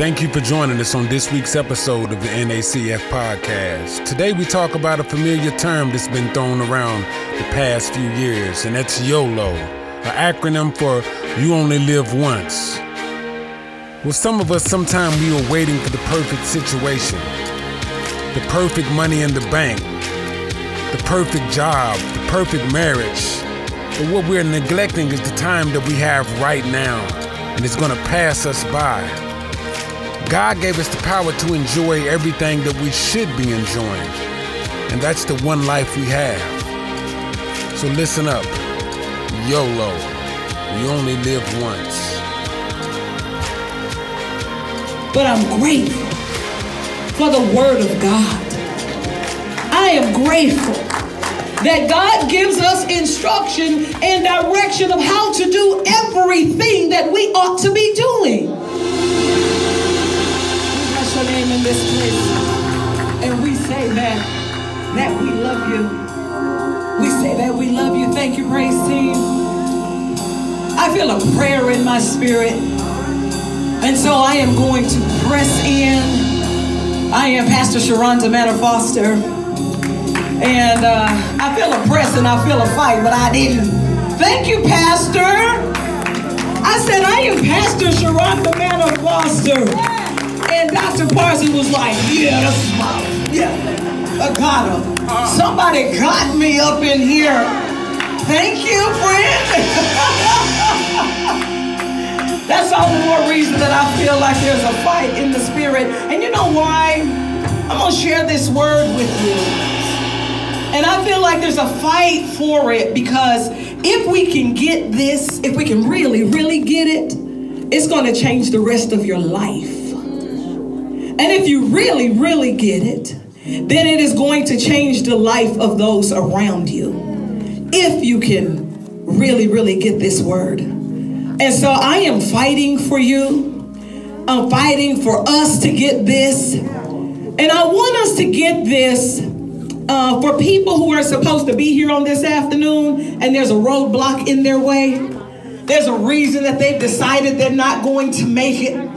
Thank you for joining us on this week's episode of the NACF podcast. Today we talk about a familiar term that's been thrown around the past few years, and that's YOLO, an acronym for You Only Live Once. Well, some of us, sometimes we are waiting for the perfect situation, the perfect money in the bank, the perfect job, the perfect marriage. But what we're neglecting is the time that we have right now, and it's going to pass us by. God gave us the power to enjoy everything that we should be enjoying, and that's the one life we have. So listen up YOLO, you only live once. But I'm grateful for the Word of God. I am grateful that God gives us instruction and direction of how to do everything that we ought to be doing. This place. And we say that, that we love you. We say that we love you. Thank you, praise team. I feel a prayer in my spirit. And so I am going to press in. I am Pastor Sharonda Manor Foster. And uh, I feel a press and I feel a fight, but I didn't. Thank you, Pastor. I said, I am Pastor Sharonda Manor Foster. Dr. Parson was like, yeah, that's my, yeah, I got him. Somebody got me up in here. Thank you, friend. That's all the more reason that I feel like there's a fight in the spirit. And you know why? I'm going to share this word with you. And I feel like there's a fight for it because if we can get this, if we can really, really get it, it's going to change the rest of your life. And if you really, really get it, then it is going to change the life of those around you. If you can really, really get this word. And so I am fighting for you. I'm fighting for us to get this. And I want us to get this uh, for people who are supposed to be here on this afternoon and there's a roadblock in their way. There's a reason that they've decided they're not going to make it.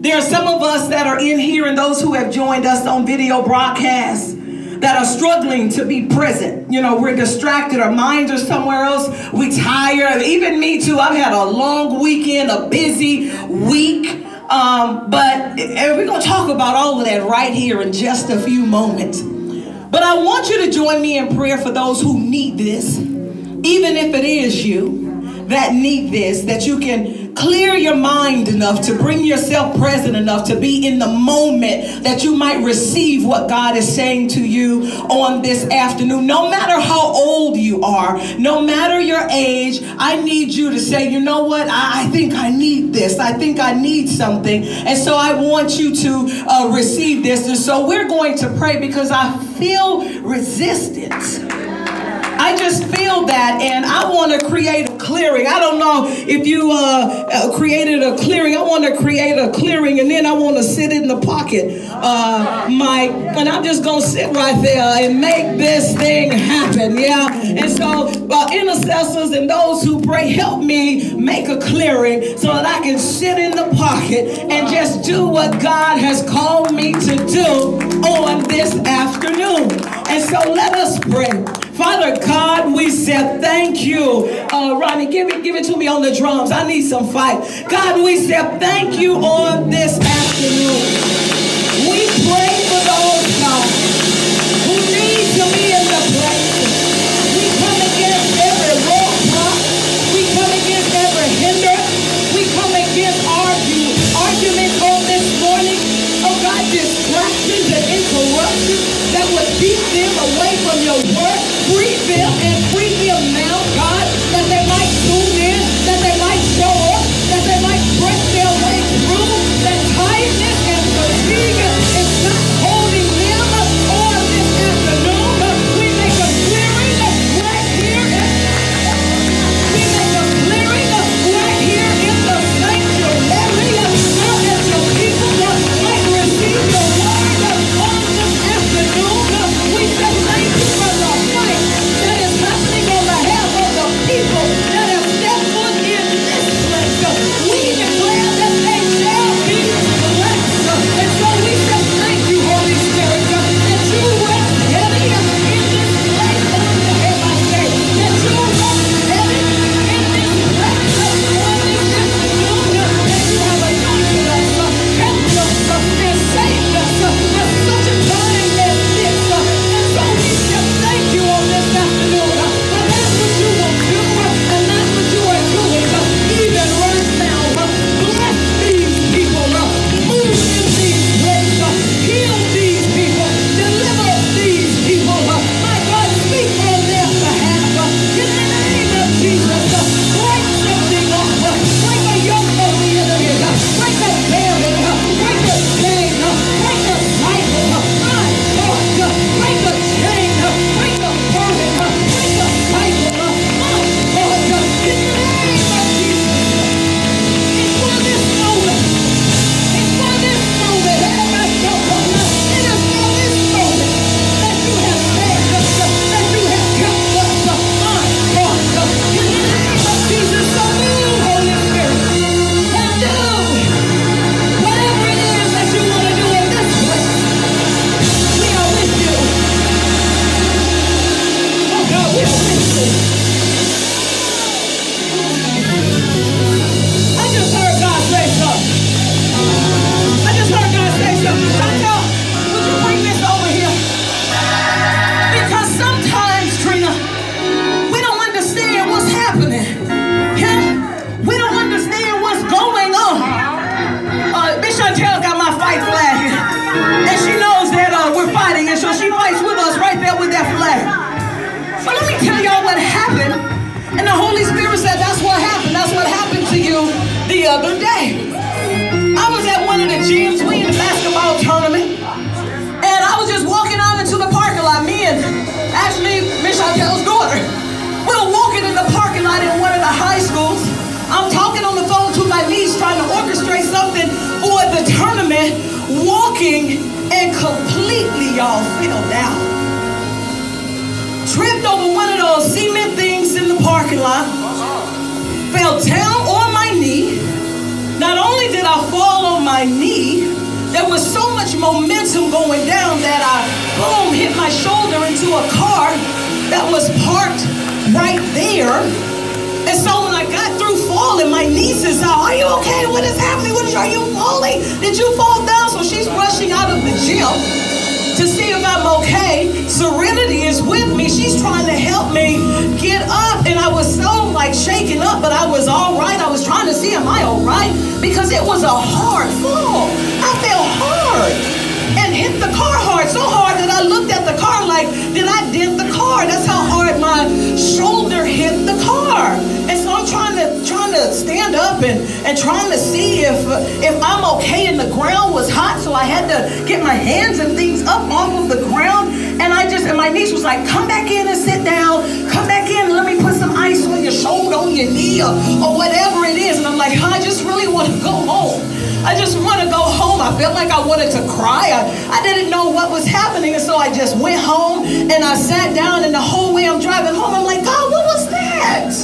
There are some of us that are in here and those who have joined us on video broadcast that are struggling to be present. You know, we're distracted, our minds are somewhere else, we tired. Even me too. I've had a long weekend, a busy week. Um, but and we're gonna talk about all of that right here in just a few moments. But I want you to join me in prayer for those who need this, even if it is you that need this, that you can clear your mind enough to bring yourself present enough to be in the moment that you might receive what God is saying to you on this afternoon. No matter how old you are, no matter your age, I need you to say, you know what? I, I think I need this. I think I need something. And so I want you to uh, receive this. And so we're going to pray because I feel resistance. I just feel that, and I want to create a clearing. I don't know if you uh, uh, created a clearing. I want to create a clearing, and then I want to sit in the pocket, uh, Mike, and I'm just gonna sit right there and make this thing happen. Yeah, and so uh, intercessors and those who pray, help me make a clearing so that I can sit in the pocket and just do what God has called me to do on this afternoon. And so let us pray. Father God, we said thank you. Uh, Ronnie, give it, give it to me on the drums. I need some fight. God, we said thank you on this afternoon. We pray for those, God, distractions and interruptions that would keep them away from your word. Free them and I, I didn't know what was happening. And so I just went home and I sat down. And the whole way I'm driving home, I'm like, God, what was that?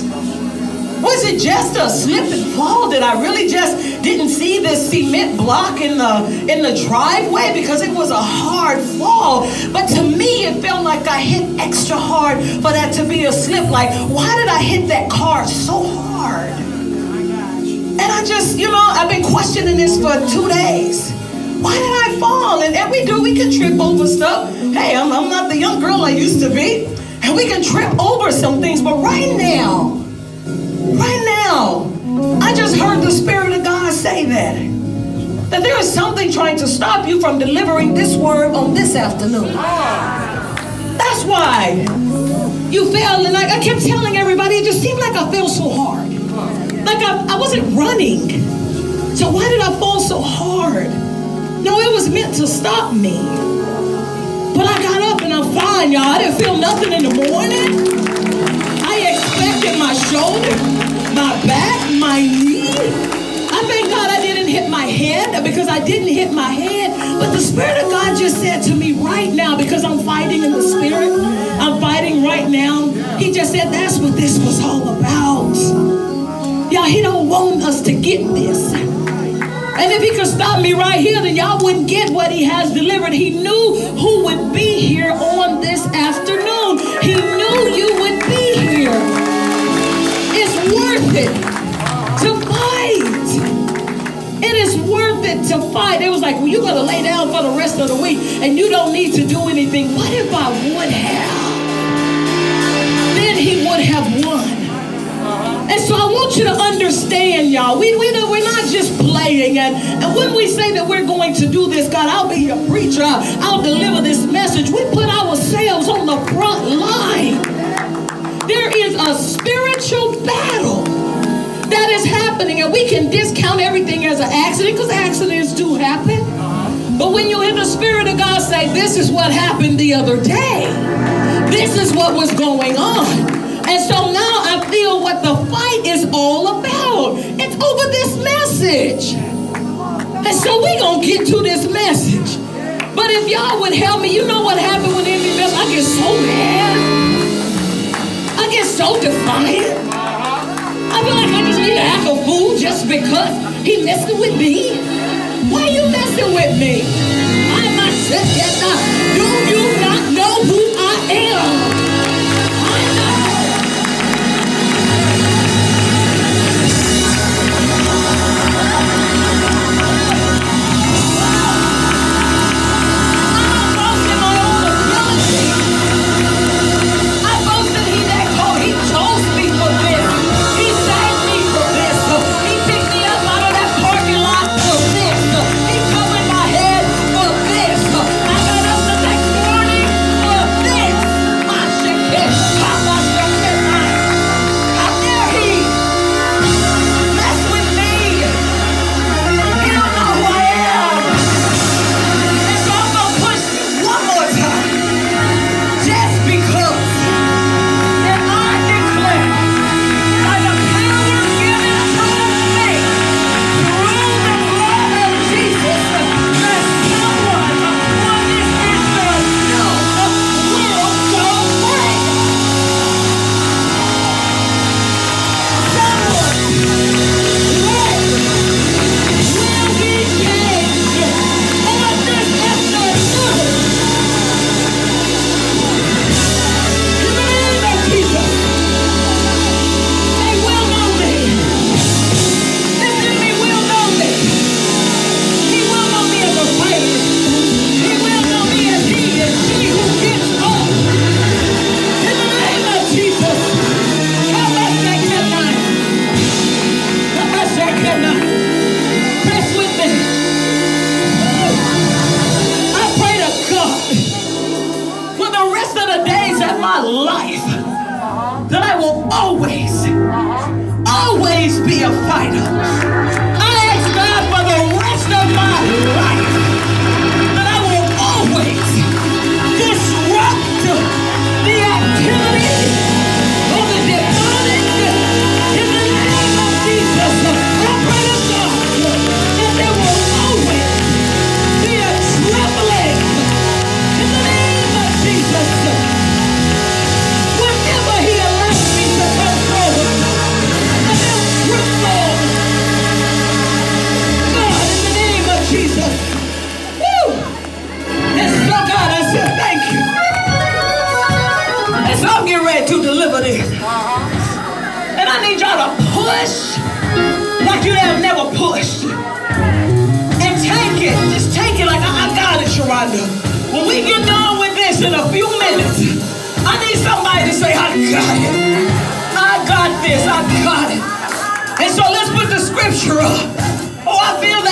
Was it just a slip and fall? Did I really just didn't see this cement block in the in the driveway because it was a hard fall? But to me, it felt like I hit extra hard for that to be a slip. Like, why did I hit that car so hard? And I just, you know, I've been questioning this for two days. Why did I fall? And, and we do, we can trip over stuff. Hey, I'm, I'm not the young girl I used to be. And we can trip over some things. But right now, right now, I just heard the Spirit of God say that. That there is something trying to stop you from delivering this word on this afternoon. That's why you fell. And I, I kept telling everybody, it just seemed like I fell so hard. Like I, I wasn't running. So why did I fall so hard? No, it was meant to stop me. But I got up and I'm fine, y'all. I didn't feel nothing in the morning. I expected my shoulder, my back, my knee. I thank God I didn't hit my head because I didn't hit my head. But the Spirit of God just said to me right now, because I'm fighting in the Spirit, I'm fighting right now. He just said that's what this was all about. Y'all, he don't want us to get this. And if he could stop me right here, then y'all wouldn't get what he has delivered. He knew who would be here on this afternoon. He knew you would be here. It's worth it to fight. It is worth it to fight. It was like, well, you're going to lay down for the rest of the week and you don't need to do anything. What if I would have? Then he would have won. And so I want you to understand, y'all. We, we, we're not just playing. And, and when we say that we're going to do this, God, I'll be your preacher. I'll deliver this message. We put ourselves on the front line. There is a spiritual battle that is happening. And we can discount everything as an accident because accidents do happen. But when you hear the Spirit of God say, this is what happened the other day. This is what was going on. So now I feel what the fight is all about. It's over this message. And so we're going to get to this message. But if y'all would help me, you know what happened when enemy mess? I get so mad. I get so defiant. I feel like I just need to act a fool just because he messing with me. Why you messing with me? I myself cannot. Do you not know who I am?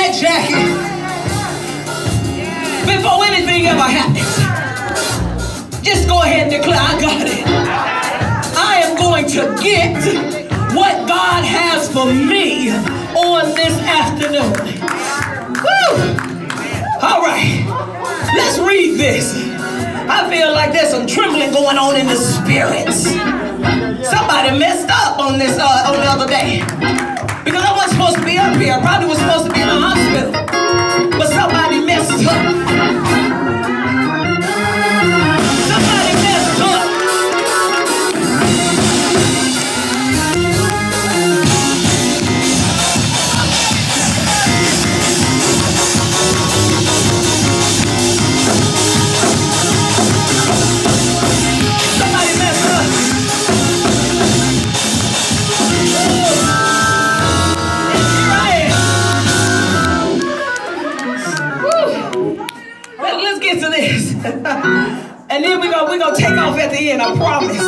That jacket. Before anything ever happens, just go ahead and declare, I got it. I am going to get what God has for me on this afternoon. Woo! All right, let's read this. I feel like there's some trembling going on in the spirits. Somebody messed up on this uh, on the other day because supposed to be up here. I probably was supposed to be in the hospital, but somebody messed up. We're gonna take off at the end, I promise.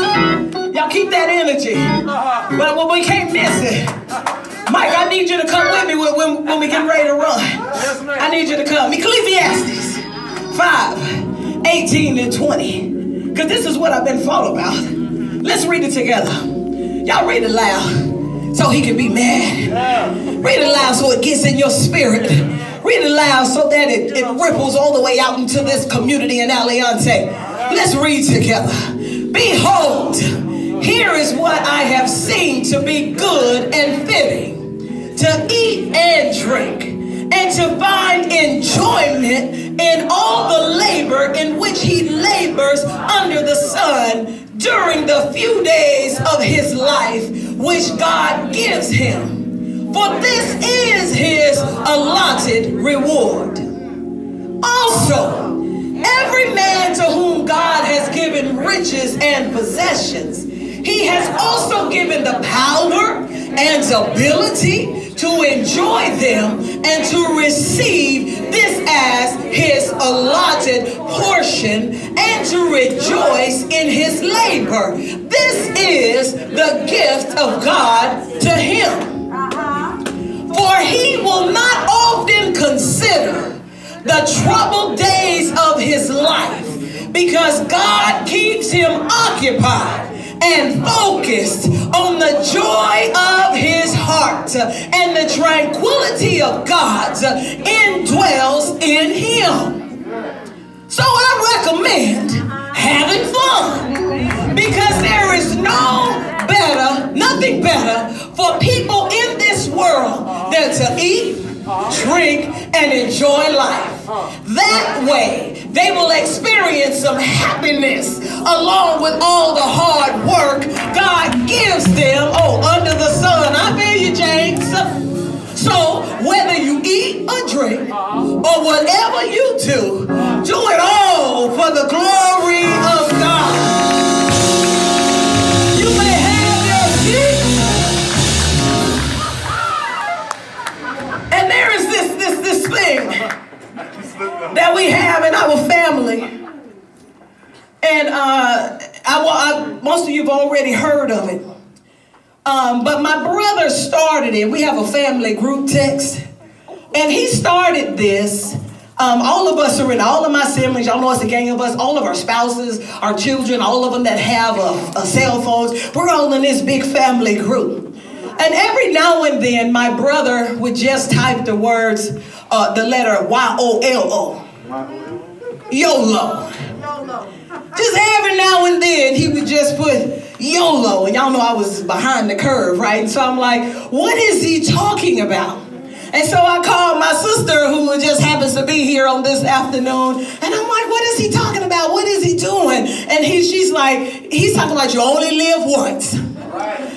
Y'all keep that energy. Uh-huh. But when we can't miss it. Mike, I need you to come with me when, when, when we get ready to run. I need you to come. Ecclesiastes 5, 18 and 20. Because this is what I've been thought about. Let's read it together. Y'all read it loud so he can be mad. Read it loud so it gets in your spirit. Read it loud so that it, it ripples all the way out into this community in Aliante. Let's read together. Behold, here is what I have seen to be good and fitting to eat and drink and to find enjoyment in all the labor in which he labors under the sun during the few days of his life which God gives him. For this is his allotted reward. Also, every man to whom God has given riches and possessions, he has also given the power and ability to enjoy them and to receive this as his allotted portion and to rejoice in his labor. This is the gift of God to him. Uh-huh. For he will not often consider the troubled days of his life because God keeps him occupied and focused on the joy of his heart and the tranquility of God indwells in him. So I recommend having fun because there is no better, nothing better for people in this world than to eat, drink, and enjoy life. That way, they will experience some happiness along with all the hard work God gives them. Oh, under the sun. I feel you, James. So, whether you eat or drink uh-huh. or whatever you do, do it all for the glory we have in our family. And uh, I, I, most of you have already heard of it. Um, but my brother started it. We have a family group text. And he started this. Um, all of us are in, all of my siblings, y'all know it's a gang of us, all of our spouses, our children, all of them that have a, a cell phones, we're all in this big family group. And every now and then, my brother would just type the words, uh, the letter Y O L O. YOLO. Just every now and then, he would just put YOLO. And y'all know I was behind the curve, right? So I'm like, what is he talking about? And so I called my sister, who just happens to be here on this afternoon, and I'm like, what is he talking about? What is he doing? And he, she's like, he's talking about you only live once.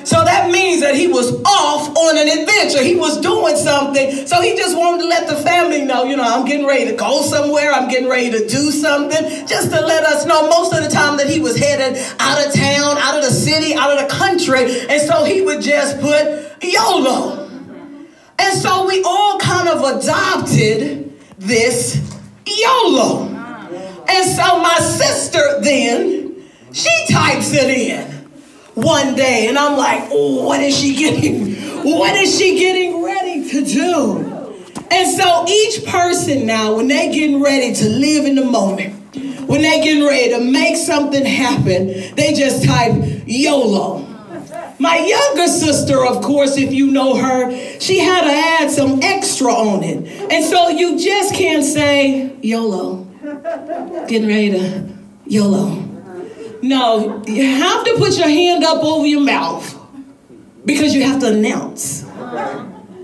So that means that he was off on an adventure. He was doing something. So he just wanted to let the family know, you know, I'm getting ready to go somewhere. I'm getting ready to do something. Just to let us know most of the time that he was headed out of town, out of the city, out of the country. And so he would just put YOLO. And so we all kind of adopted this YOLO. And so my sister then, she types it in one day. And I'm like, what is she getting? What is she getting ready to do? And so each person now, when they getting ready to live in the moment, when they getting ready to make something happen, they just type YOLO. My younger sister, of course, if you know her, she had to add some extra on it. And so you just can't say YOLO. Getting ready to YOLO. No, you have to put your hand up over your mouth because you have to announce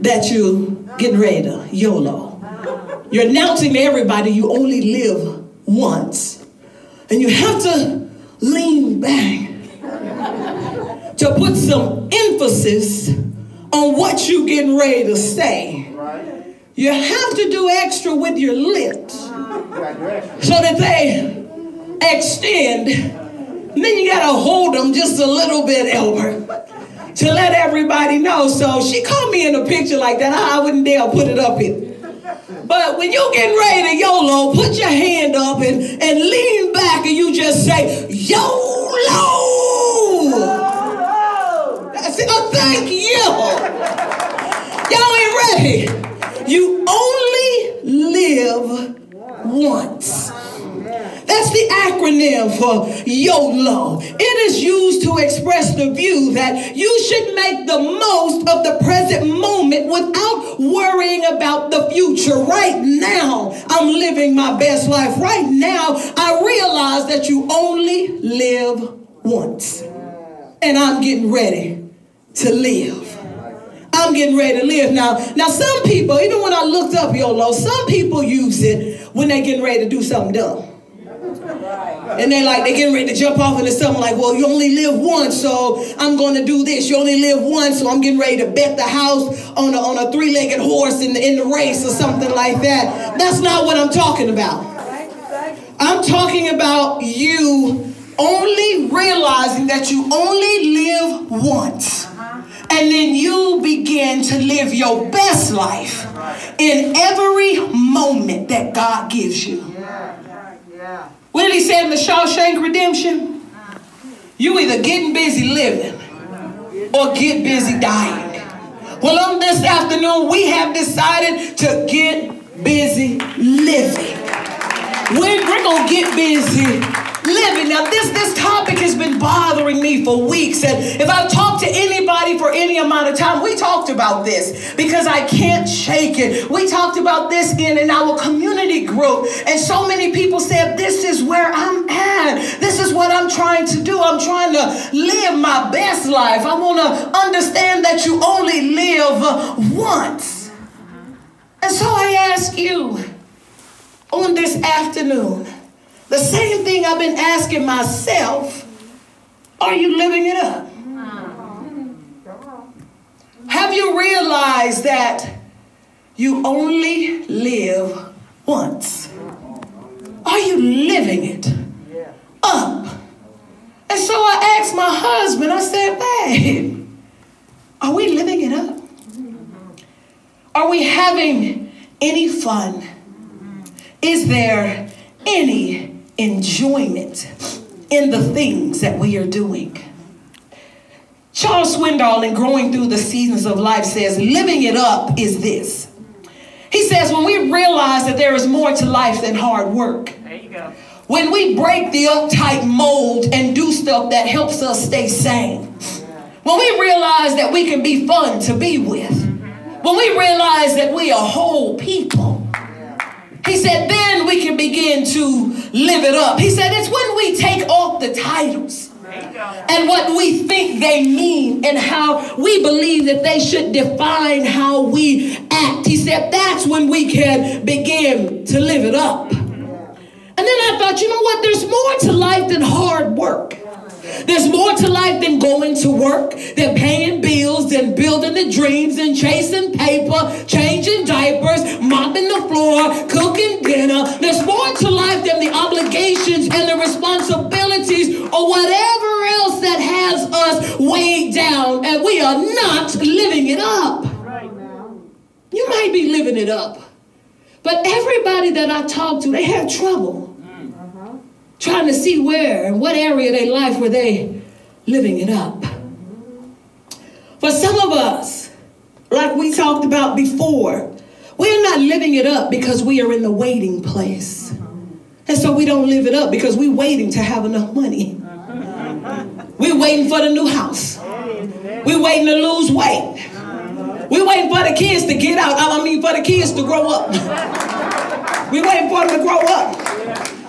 that you're getting ready to YOLO. You're announcing to everybody you only live once. And you have to lean back to put some emphasis on what you're getting ready to say. You have to do extra with your lips so that they extend. And then you got to hold them just a little bit, Elmer, to let everybody know. So she called me in a picture like that. I wouldn't dare put it up here. But when you're getting ready to YOLO, put your hand up and, and lean back and you just say, YOLO! said, oh, thank you. Y'all ain't ready. You only live once. That's the acronym for YOLO. It is used to express the view that you should make the most of the present moment without worrying about the future. Right now, I'm living my best life. Right now, I realize that you only live once. And I'm getting ready to live. I'm getting ready to live now. Now, some people, even when I looked up YOLO, some people use it when they're getting ready to do something dumb. And they like they getting ready to jump off into something like, well, you only live once, so I'm going to do this. You only live once, so I'm getting ready to bet the house on a, on a three-legged horse in the, in the race or something like that. That's not what I'm talking about. I'm talking about you only realizing that you only live once uh-huh. and then you begin to live your best life in every moment that God gives you. What did he say in the Shawshank Redemption? You either getting busy living or get busy dying. Well, on this afternoon, we have decided to get busy living. We're, we're going to get busy living. Now, this, this topic has been bothering me for weeks. And if I've talked to anybody for any amount of time, we talked about this because I can't shake it. We talked about this in, in our community group. And so many people said, This is where I'm at. This is what I'm trying to do. I'm trying to live my best life. I want to understand that you only live once. And so I ask you on this afternoon the same thing I've been asking myself are you living it up? Have you realized that you only live once? Are you living it up? And so I asked my husband, I said, babe, are we living it up? Are we having any fun? Is there any enjoyment in the things that we are doing. Charles Swindoll, in Growing Through the Seasons of Life, says, Living it up is this. He says, When we realize that there is more to life than hard work, there you go. When we break the uptight mold and do stuff that helps us stay sane, when we realize that we can be fun to be with, when we realize that we are whole people, he said, then we can begin to live it up. He said, it's when we take off the titles and what we think they mean and how we believe that they should define how we act. He said, that's when we can begin to live it up. And then I thought, you know what? There's more to life than hard work. There's more to life than going to work, than paying bills, than building the dreams, and chasing paper, changing diapers, mopping the floor, cooking dinner. There's more to life than the obligations and the responsibilities or whatever else that has us weighed down, and we are not living it up. You might be living it up. But everybody that I talk to, they have trouble trying to see where and what area of their life were they living it up. For some of us, like we talked about before, we're not living it up because we are in the waiting place. And so we don't live it up because we're waiting to have enough money. We're waiting for the new house. We're waiting to lose weight. We're waiting for the kids to get out. I mean, for the kids to grow up. We're waiting for them to grow up.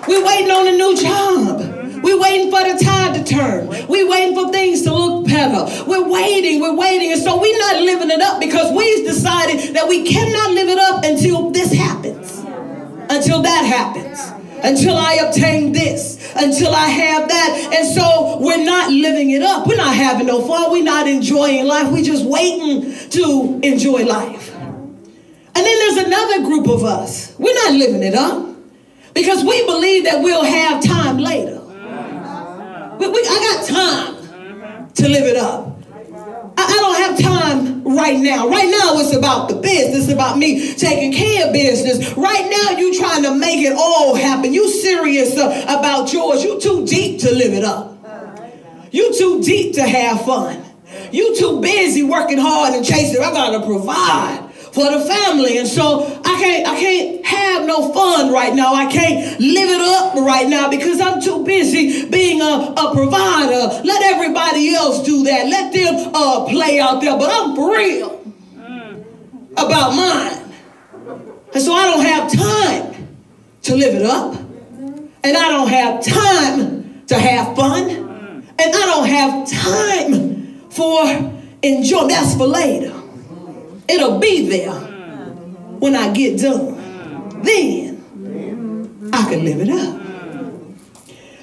We're waiting on a new job. We're waiting for the tide to turn. We're waiting for things to look better. We're waiting, we're waiting. And so we're not living it up because we've decided that we cannot live it up until this happens, until that happens until I obtain this, until I have that. And so we're not living it up. We're not having no fun. We're not enjoying life. We're just waiting to enjoy life. And then there's another group of us. We're not living it up. Because we believe that we'll have time later. We, I got time to live it up. I, I don't have time right now. Right now, it's about the business, about me taking care of business. Right now, you trying to make it all happen. You serious uh, about yours. You too deep to live it up. You too deep to have fun. You too busy working hard and chasing. I gotta provide for the family. And so I can't I can't have no fun right now. I can't live it up right now because I'm too busy being a, a provider. Let everybody else do that. Let them uh, play out there. But I'm real about mine. And so I don't have time to live it up. And I don't have time to have fun. And I don't have time for enjoyment. That's for later. It'll be there when I get done. Then I can live it up.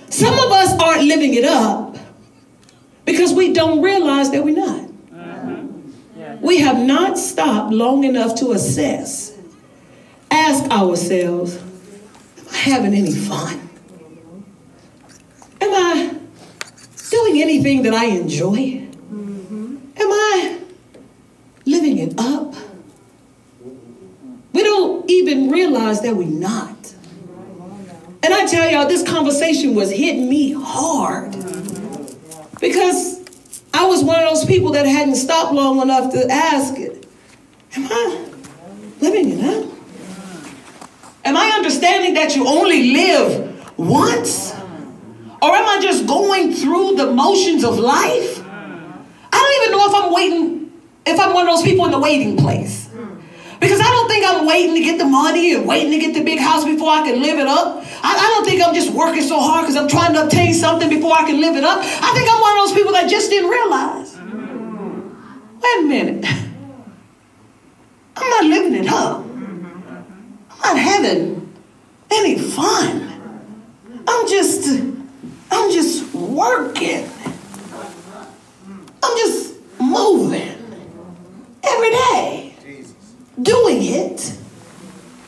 Some of us aren't living it up because we don't realize that we're not. Mm-hmm. We have not stopped long enough to assess, ask ourselves, am I having any fun? Am I doing anything that I enjoy? Mm-hmm. Am I living it up. We don't even realize that we're not. And I tell y'all, this conversation was hitting me hard because I was one of those people that hadn't stopped long enough to ask it. Am I living it up? Am I understanding that you only live once? Or am I just going through the motions of life? I don't even know if I'm waiting if I'm one of those people in the waiting place. Because I don't think I'm waiting to get the money and waiting to get the big house before I can live it up. I, I don't think I'm just working so hard because I'm trying to obtain something before I can live it up. I think I'm one of those people that just didn't realize. Wait a minute. I'm not living it up. I'm not having any fun. I'm just, I'm just working. I'm just moving every day doing it,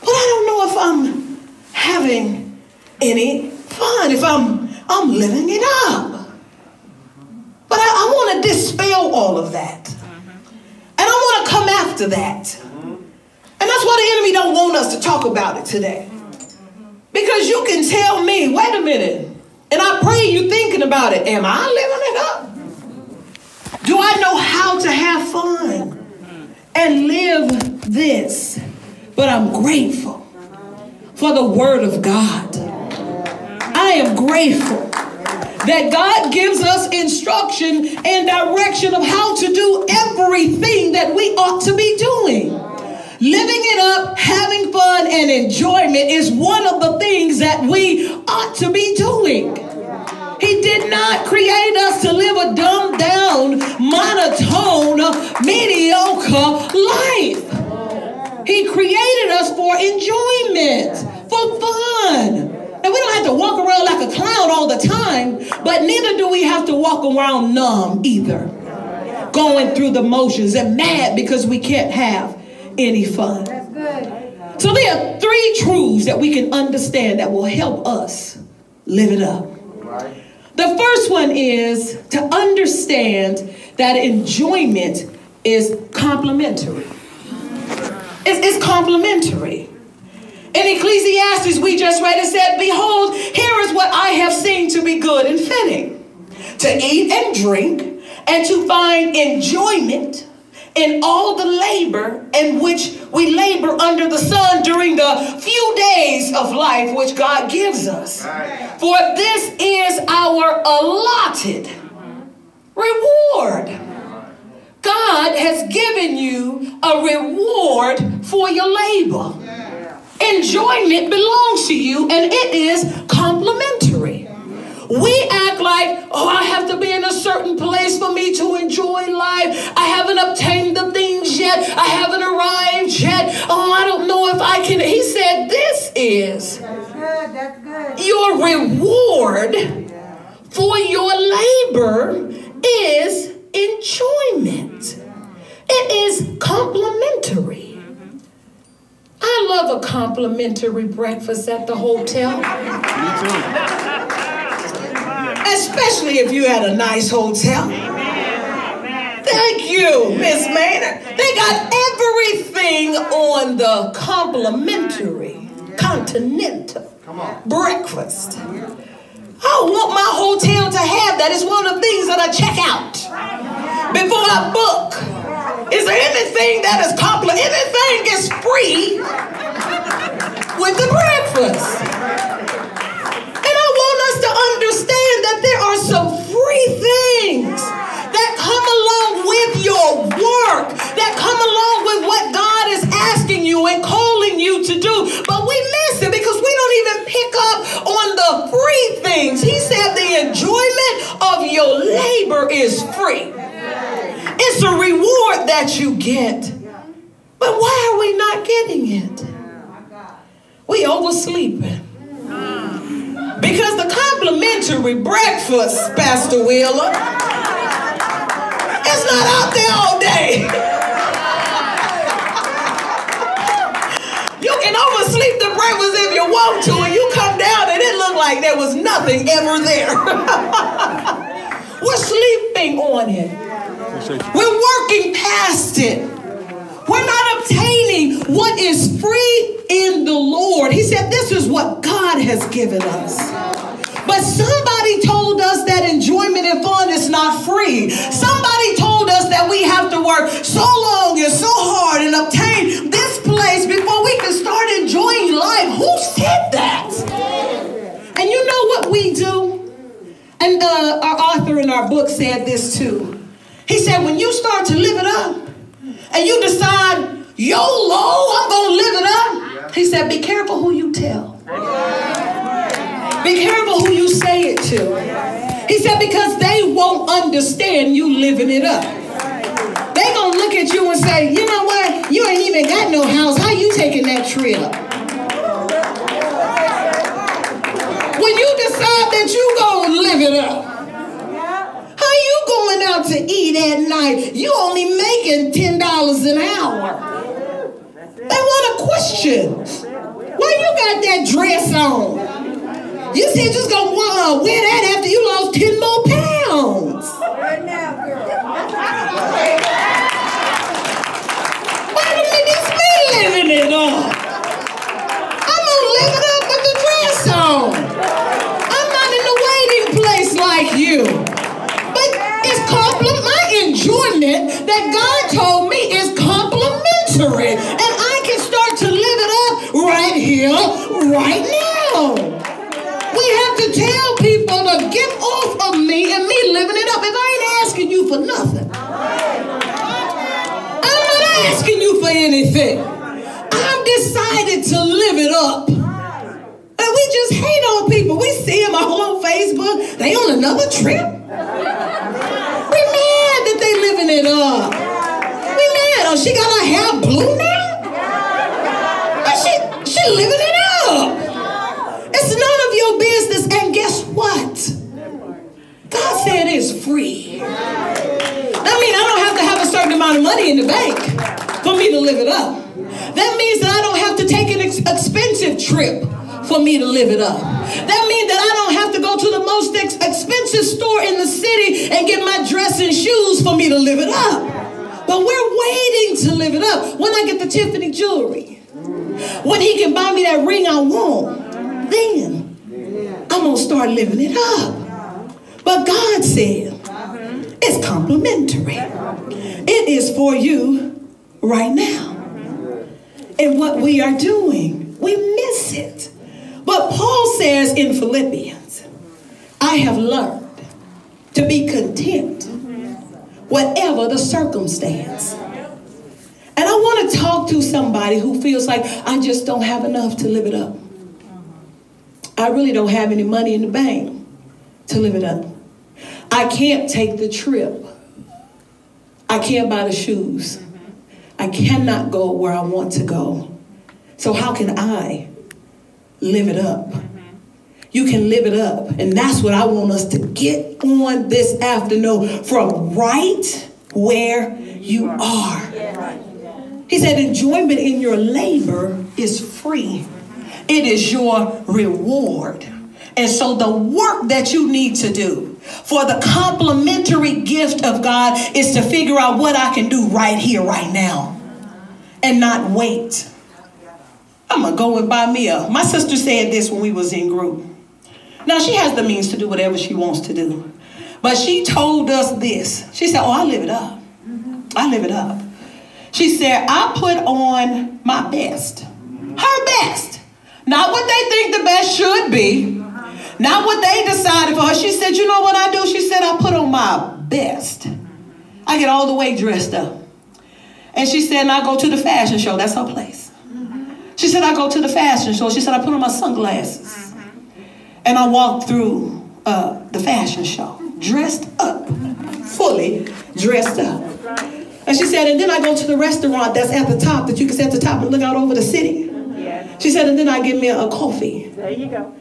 but I don't know if I'm having any fun, if I'm I'm living it up. But I, I want to dispel all of that. And I want to come after that. And that's why the enemy don't want us to talk about it today. Because you can tell me, wait a minute, and I pray you thinking about it. Am I living it up? Do I know how to have fun? And live this. But I'm grateful for the Word of God. I am grateful that God gives us instruction and direction of how to do everything that we ought to be doing. Living it up, having fun, and enjoyment is one of the things that we ought to be doing. He did not create us to live a dumbed down, monotone, mediocre life. He created us for enjoyment, for fun. And we don't have to walk around like a clown all the time, but neither do we have to walk around numb either. Going through the motions and mad because we can't have any fun. So there are three truths that we can understand that will help us live it up. The first one is to understand that enjoyment is complimentary. It's, it's complimentary. In Ecclesiastes, we just read it said, Behold, here is what I have seen to be good and fitting to eat and drink, and to find enjoyment in all the labor in which we labor under the sun during the few days of life which God gives us. For this is our allotted reward. God has given you a reward for your labor. Enjoyment belongs to you and it is complimentary. We act like, oh, I have to be in a certain place for me to enjoy life. I haven't obtained the things yet. I haven't arrived yet. Oh, I don't know if I can. He said, This is That's good. That's good. your reward for your labor is enjoyment. It is complimentary. I love a complimentary breakfast at the hotel. Me too. Especially if you had a nice hotel. Thank you, Miss Maynard. They got everything on the complimentary, continental breakfast. I want my hotel to have that. It's one of the things that I check out before I book. Is there anything that is compliment? Anything is free with the breakfast understand that there are some free things that come along with your work, that come along with what God is asking you and calling you to do. But we miss it because we don't even pick up on the free things. He said the enjoyment of your labor is free. It's a reward that you get. But why are we not getting it? We oversleeping. Because the complimentary breakfast, Pastor Wheeler, it's not out there all day. you can oversleep the breakfast if you want to, and you come down and it look like there was nothing ever there. We're sleeping on it. We're working past it. We're not obtaining what is free in the Lord. He said, This is what God has given us. But somebody told us that enjoyment and fun is not free. Somebody told us that we have to work so long and so hard and obtain this place before we can start enjoying life. Who said that? And you know what we do? And uh, our author in our book said this too. He said, when you start to live it up, and you decide, YOLO, I'm going to live it up. He said, be careful who you tell. Be careful who you say it to. He said, because they won't understand you living it up. They gonna look at you and say, you know what? You ain't even got no house. How you taking that trip? When you decide that you gonna live it up, how you going out to eat at night? You only making $10 an hour. They want a question. Why you got that dress on? You said you was to uh, wear that after you lost 10 more pounds. Right now, girl. Why didn't this me living it up? I'm to live it up with the dress on. I'm not in the waiting place like you But it's compliment my enjoyment that God told me is complimentary. And I can start to live it up right here, right now. To get off of me and me living it up. If I ain't asking you for nothing, I'm not asking you for anything. I've decided to live it up. And we just hate on people. We see them all on Facebook. They on another trip. We mad that they living it up. We mad. Oh, she got her hair blue now? But she, she living it up. It's none of your business. And guess what? God said it's free. That means I don't have to have a certain amount of money in the bank for me to live it up. That means that I don't have to take an ex- expensive trip for me to live it up. That means that I don't have to go to the most ex- expensive store in the city and get my dress and shoes for me to live it up. But we're waiting to live it up. When I get the Tiffany jewelry, when he can buy me that ring I want, then I'm going to start living it up. But God said, it's complimentary. It is for you right now. And what we are doing, we miss it. But Paul says in Philippians, I have learned to be content, whatever the circumstance. And I want to talk to somebody who feels like I just don't have enough to live it up. I really don't have any money in the bank to live it up. I can't take the trip. I can't buy the shoes. I cannot go where I want to go. So, how can I live it up? You can live it up. And that's what I want us to get on this afternoon from right where you are. He said, enjoyment in your labor is free, it is your reward. And so, the work that you need to do for the complimentary gift of God is to figure out what I can do right here, right now, and not wait. I'm gonna go and buy me a. My sister said this when we was in group. Now she has the means to do whatever she wants to do, but she told us this. She said, "Oh, I live it up. I live it up." She said, "I put on my best, her best, not what they think the best should be." Not what they decided for her. She said, You know what I do? She said, I put on my best. I get all the way dressed up. And she said, and I go to the fashion show. That's her place. She said, I go to the fashion show. She said, I put on my sunglasses. And I walk through uh, the fashion show, dressed up, fully dressed up. And she said, and then I go to the restaurant that's at the top, that you can sit at the top and look out over the city. She said, and then I get me a, coffee. There you go.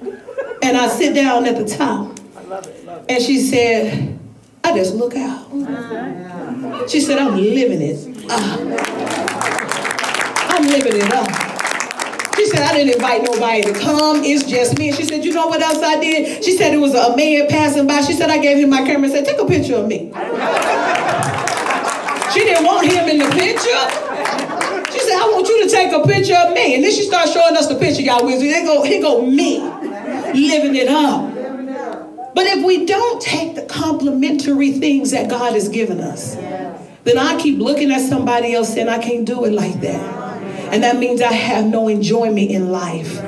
And I sit down at the top. I love it. Love it. And she said, I just look out. Uh-huh. She said, I'm living it. up. I'm living it up. She said, I didn't invite nobody to come. It's just me. And she said, you know what else I did? She said, it was a man passing by. She said, I gave him my camera and said, take a picture of me. She didn't want him in the picture. I want you to take a picture of me. And then she started showing us the picture, y'all. Here go, here go me, living it up. But if we don't take the complimentary things that God has given us, then I keep looking at somebody else saying, I can't do it like that. And that means I have no enjoyment in life.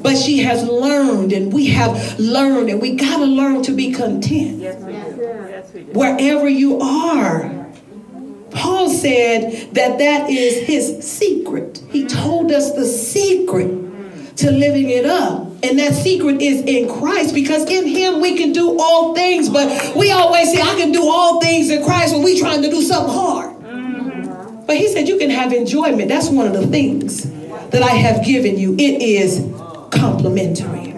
But she has learned, and we have learned, and we got to learn to be content Yes, we do. Yes, we do. wherever you are. Paul said that that is his secret. He told us the secret to living it up. And that secret is in Christ because in him we can do all things. But we always say, I can do all things in Christ when we trying to do something hard. Mm-hmm. But he said you can have enjoyment. That's one of the things that I have given you. It is complimentary.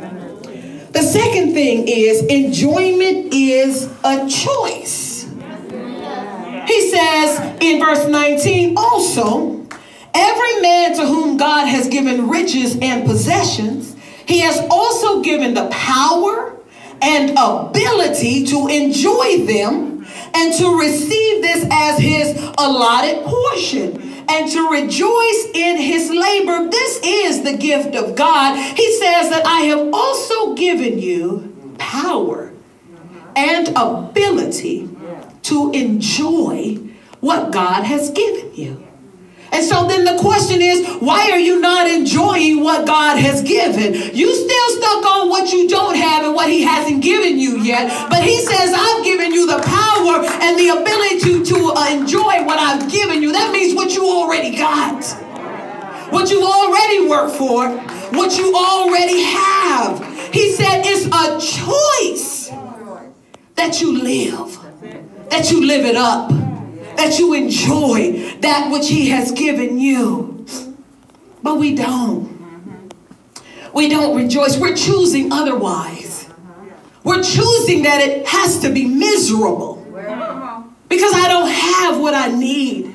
The second thing is enjoyment is a choice. He says in verse 19 also, every man to whom God has given riches and possessions, he has also given the power and ability to enjoy them and to receive this as his allotted portion and to rejoice in his labor. This is the gift of God. He says that I have also given you power and ability to enjoy what God has given you. And so then the question is, why are you not enjoying what God has given? You still stuck on what you don't have and what He hasn't given you yet. But He says, I've given you the power and the ability to uh, enjoy what I've given you. That means what you already got, what you already worked for, what you already have. He said, it's a choice that you live, that you live it up that you enjoy that which He has given you. But we don't. We don't rejoice. We're choosing otherwise. We're choosing that it has to be miserable because I don't have what I need.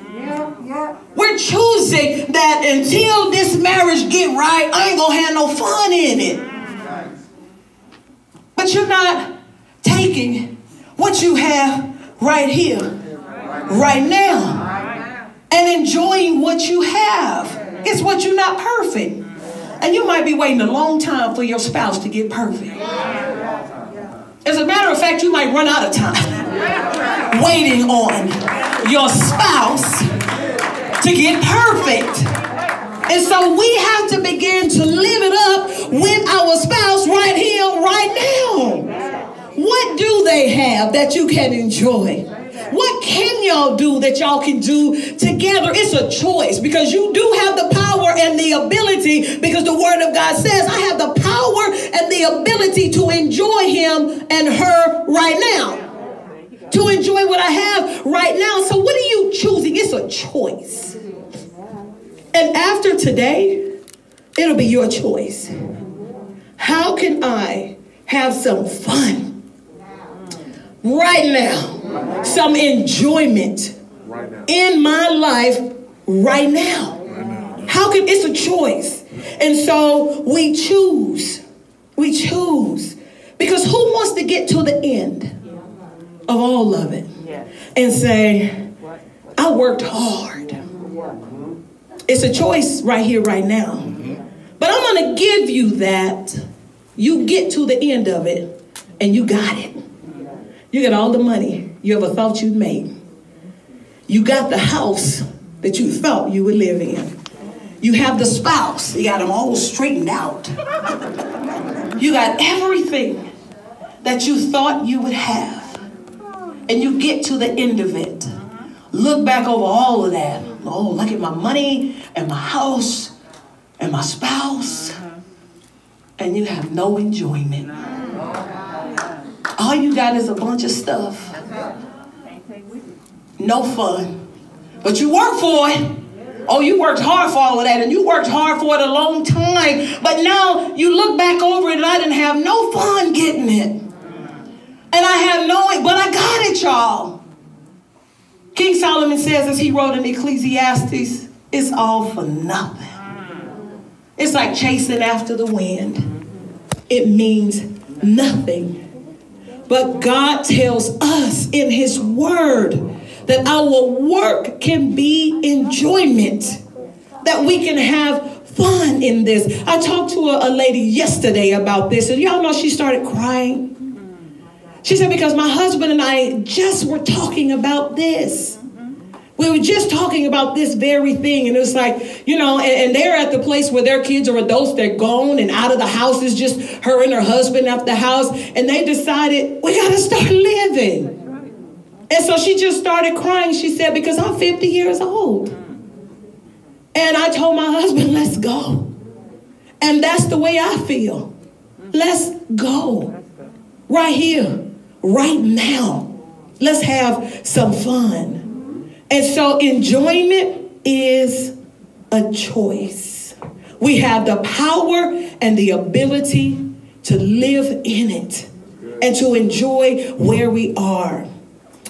We're choosing that until this marriage get right, I ain't gonna have no fun in it. But you're not taking what you have right here right now and enjoying what you have. Guess what? You're not perfect. And you might be waiting a long time for your spouse to get perfect. As a matter of fact, you might run out of time waiting on your spouse to get perfect. And so we have to begin to live it up with our spouse right here, right now. What do they have that you can enjoy? What can y'all do that y'all can do together? It's a choice because you do have the power and the ability because the word of God says, I have the power and the ability to enjoy him and her right now. To enjoy what I have right now. So, what are you choosing? It's a choice. And after today, it'll be your choice. How can I have some fun right now? some enjoyment in my life right now. How can it's a choice? And so we choose. We choose. Because who wants to get to the end of all of it and say, I worked hard. It's a choice right here, right now. But I'm going to give you that. You get to the end of it and you got it. You got all the money you ever thought you'd made. You got the house that you thought you would live in. You have the spouse, you got them all straightened out. You got everything that you thought you would have. And you get to the end of it. Look back over all of that. Oh, look at my money and my house and my spouse. And you have no enjoyment. All you got is a bunch of stuff. No fun. But you work for it. Oh, you worked hard for all of that, and you worked hard for it a long time. But now you look back over it, and I didn't have no fun getting it. And I have no, but I got it, y'all. King Solomon says, as he wrote in Ecclesiastes, it's all for nothing. It's like chasing after the wind. It means nothing. But God tells us in His Word that our work can be enjoyment, that we can have fun in this. I talked to a, a lady yesterday about this, and y'all know she started crying. She said, Because my husband and I just were talking about this. We were just talking about this very thing, and it was like, you know, and, and, they're at the place where their kids are adults, they're gone and out of the house. It's just her and her husband at the house, and they decided, we gotta start living. And so she just started crying. She said, because I'm 50 years old. And I told my husband, let's go. And that's the way I feel. Let's go. Right here, right now. Let's have some fun. And so enjoyment is a choice. We have the power and the ability to live in it and to enjoy where we are.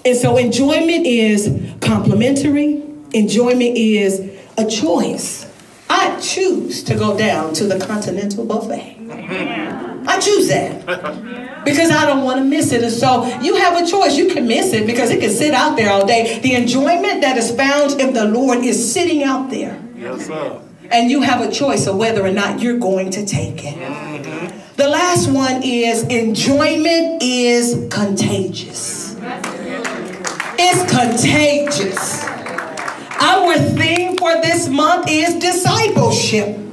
And so enjoyment is complimentary, enjoyment is a choice. I choose to go down to the continental buffet. I choose that because I don't want to miss it. And so you have a choice. You can miss it because it can sit out there all day. The enjoyment that is found if the Lord is sitting out there. Yes, sir. And you have a choice of whether or not you're going to take it. Mm-hmm. The last one is enjoyment is contagious. It's contagious. Our theme for this month is discipleship.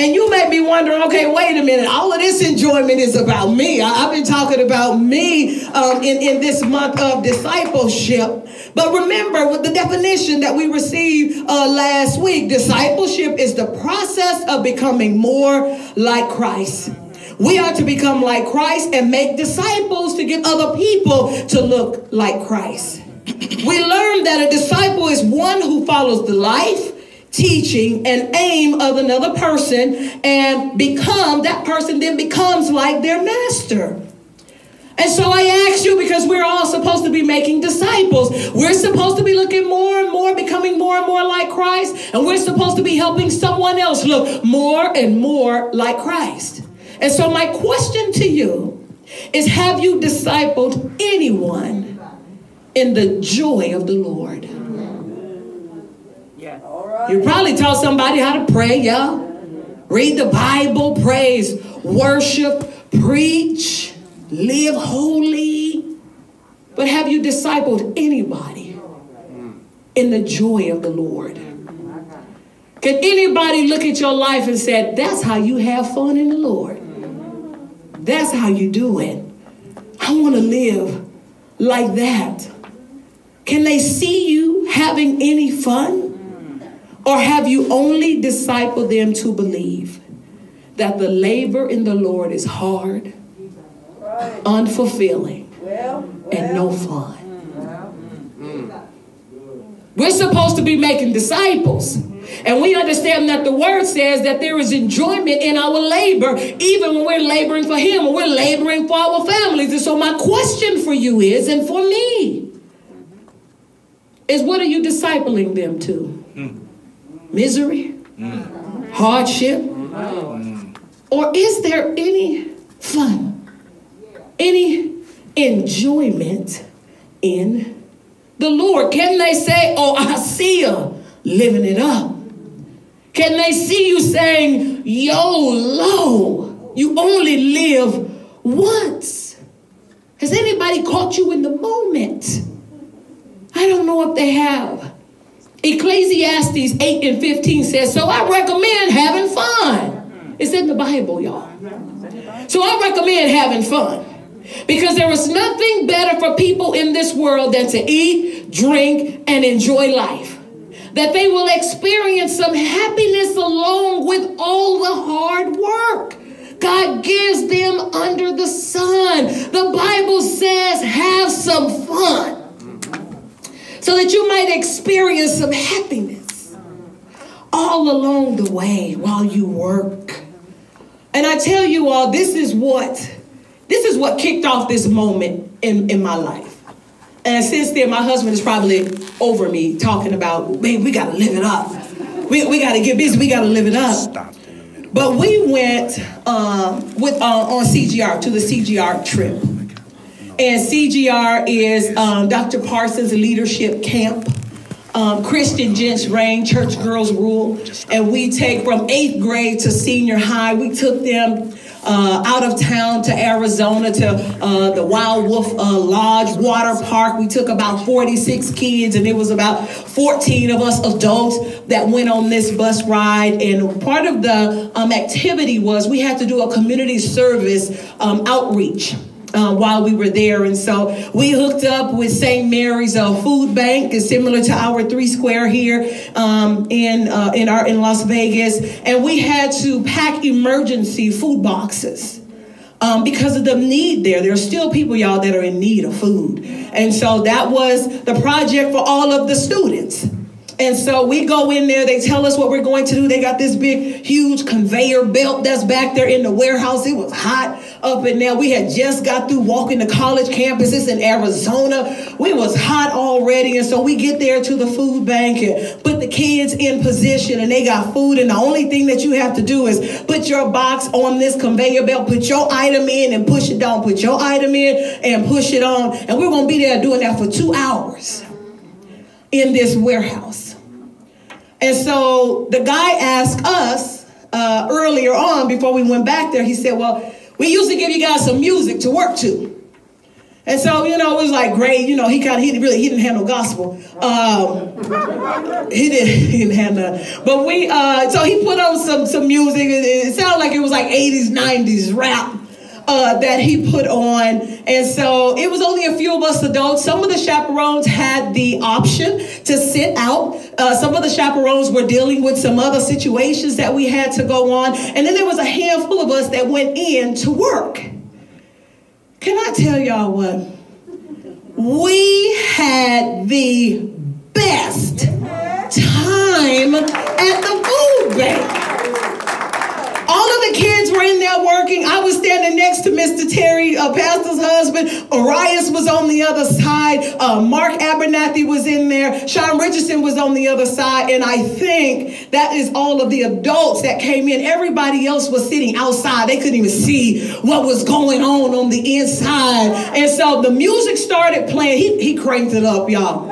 And you may be wondering, okay, wait a minute, all of this enjoyment is about me. I, have been talking about me um, in, in this month of discipleship. But remember, with the definition that we received uh, last week, discipleship is the process of becoming more like Christ. We are to become like Christ and make disciples to get other people to look like Christ. We learned that a disciple is one who follows the life, teaching, and aim of another person and become, that person then becomes like their master. And so I ask you because we're all supposed to be making disciples. We're supposed to be looking more and more, becoming more and more like Christ. And we're supposed to be helping someone else look more and more like Christ. And so my question to you is have you discipled anyone in the joy of the Lord? You probably taught somebody how to pray, yeah. Read the Bible, praise, worship, preach live holy. But have you discipled anybody in the joy of the Lord? Can anybody look at your life and say, that's how you have fun in the Lord? That's how you do it. I want to live like that. Can they see you having any fun? Or have you only discipled them to believe that the labor in the Lord is hard? unfulfilling, and no fun. We're supposed to be making disciples. And we understand that the word says that there is enjoyment in our labor, even when we're laboring for Him or we're laboring for our families. And so, my question for you is, and for me, is what are you discipling them to? Hmm. Misery? Hardship? Or is there any fun? any enjoyment in the Lord? Can they say, Oh, I see her living it up? Can they see you saying, "Yo, YOLO, you only live once? Has anybody caught you in the moment? I don't know if they have. Ecclesiastes 8 and 15 says, So I recommend having fun. It's in the Bible, y'all. So I recommend having fun. Because there is nothing better for people in this world than to eat, drink, and enjoy life. That they will experience some happiness along with all the hard work. God gives them under the sun. The Bible says, have some fun so that you might experience some happiness all along the way while you work. And I tell you all, this is what this is what kicked off this moment in, in my life. And since then, my husband is probably over me talking about, babe, we gotta live it up. We, we gotta get busy, we gotta live it up. But we went um, with uh, on CGR to the CGR trip. And CGR is um, Dr. Parsons Leadership Camp. Um, Christian Gents Reign, Church Girls Rule. And we take from eighth grade to senior high, we took them uh, out of town to Arizona to uh, the Wild Wolf uh, Lodge Water Park. We took about 46 kids, and it was about 14 of us adults that went on this bus ride. And part of the um, activity was we had to do a community service um, outreach uh, while we were there. And so we hooked up with St. Mary's uh, Food Bank, is similar to our three square here um, in uh, in our in Las Vegas, and we had to pack emergency food boxes. Um, because of the need there. There are still people, y'all, that are in need of food. And so that was the project for all of the students. And so we go in there, they tell us what we're going to do. They got this big, huge conveyor belt that's back there in the warehouse. It was hot up in there. We had just got through walking the college campuses in Arizona. We was hot already. And so we get there to the food bank and put the kids in position and they got food. And the only thing that you have to do is put your box on this conveyor belt, put your item in and push it down, put your item in and push it on. And we're going to be there doing that for two hours in this warehouse. And so the guy asked us uh, earlier on before we went back there, he said, Well, we usually give you guys some music to work to. And so, you know, it was like great. You know, he kind of, he really, he didn't handle gospel. Um, he didn't, he didn't handle, but we, uh, so he put on some, some music. It, it sounded like it was like 80s, 90s rap. Uh, that he put on. And so it was only a few of us adults. Some of the chaperones had the option to sit out. Uh, some of the chaperones were dealing with some other situations that we had to go on. And then there was a handful of us that went in to work. Can I tell y'all what? We had the best time at the food bank. All of the kids were in there working. I was standing next to Mr. Terry, uh, Pastor's husband. Arias was on the other side. Uh, Mark Abernathy was in there. Sean Richardson was on the other side. And I think that is all of the adults that came in. Everybody else was sitting outside. They couldn't even see what was going on on the inside. And so the music started playing. He, he cranked it up, y'all.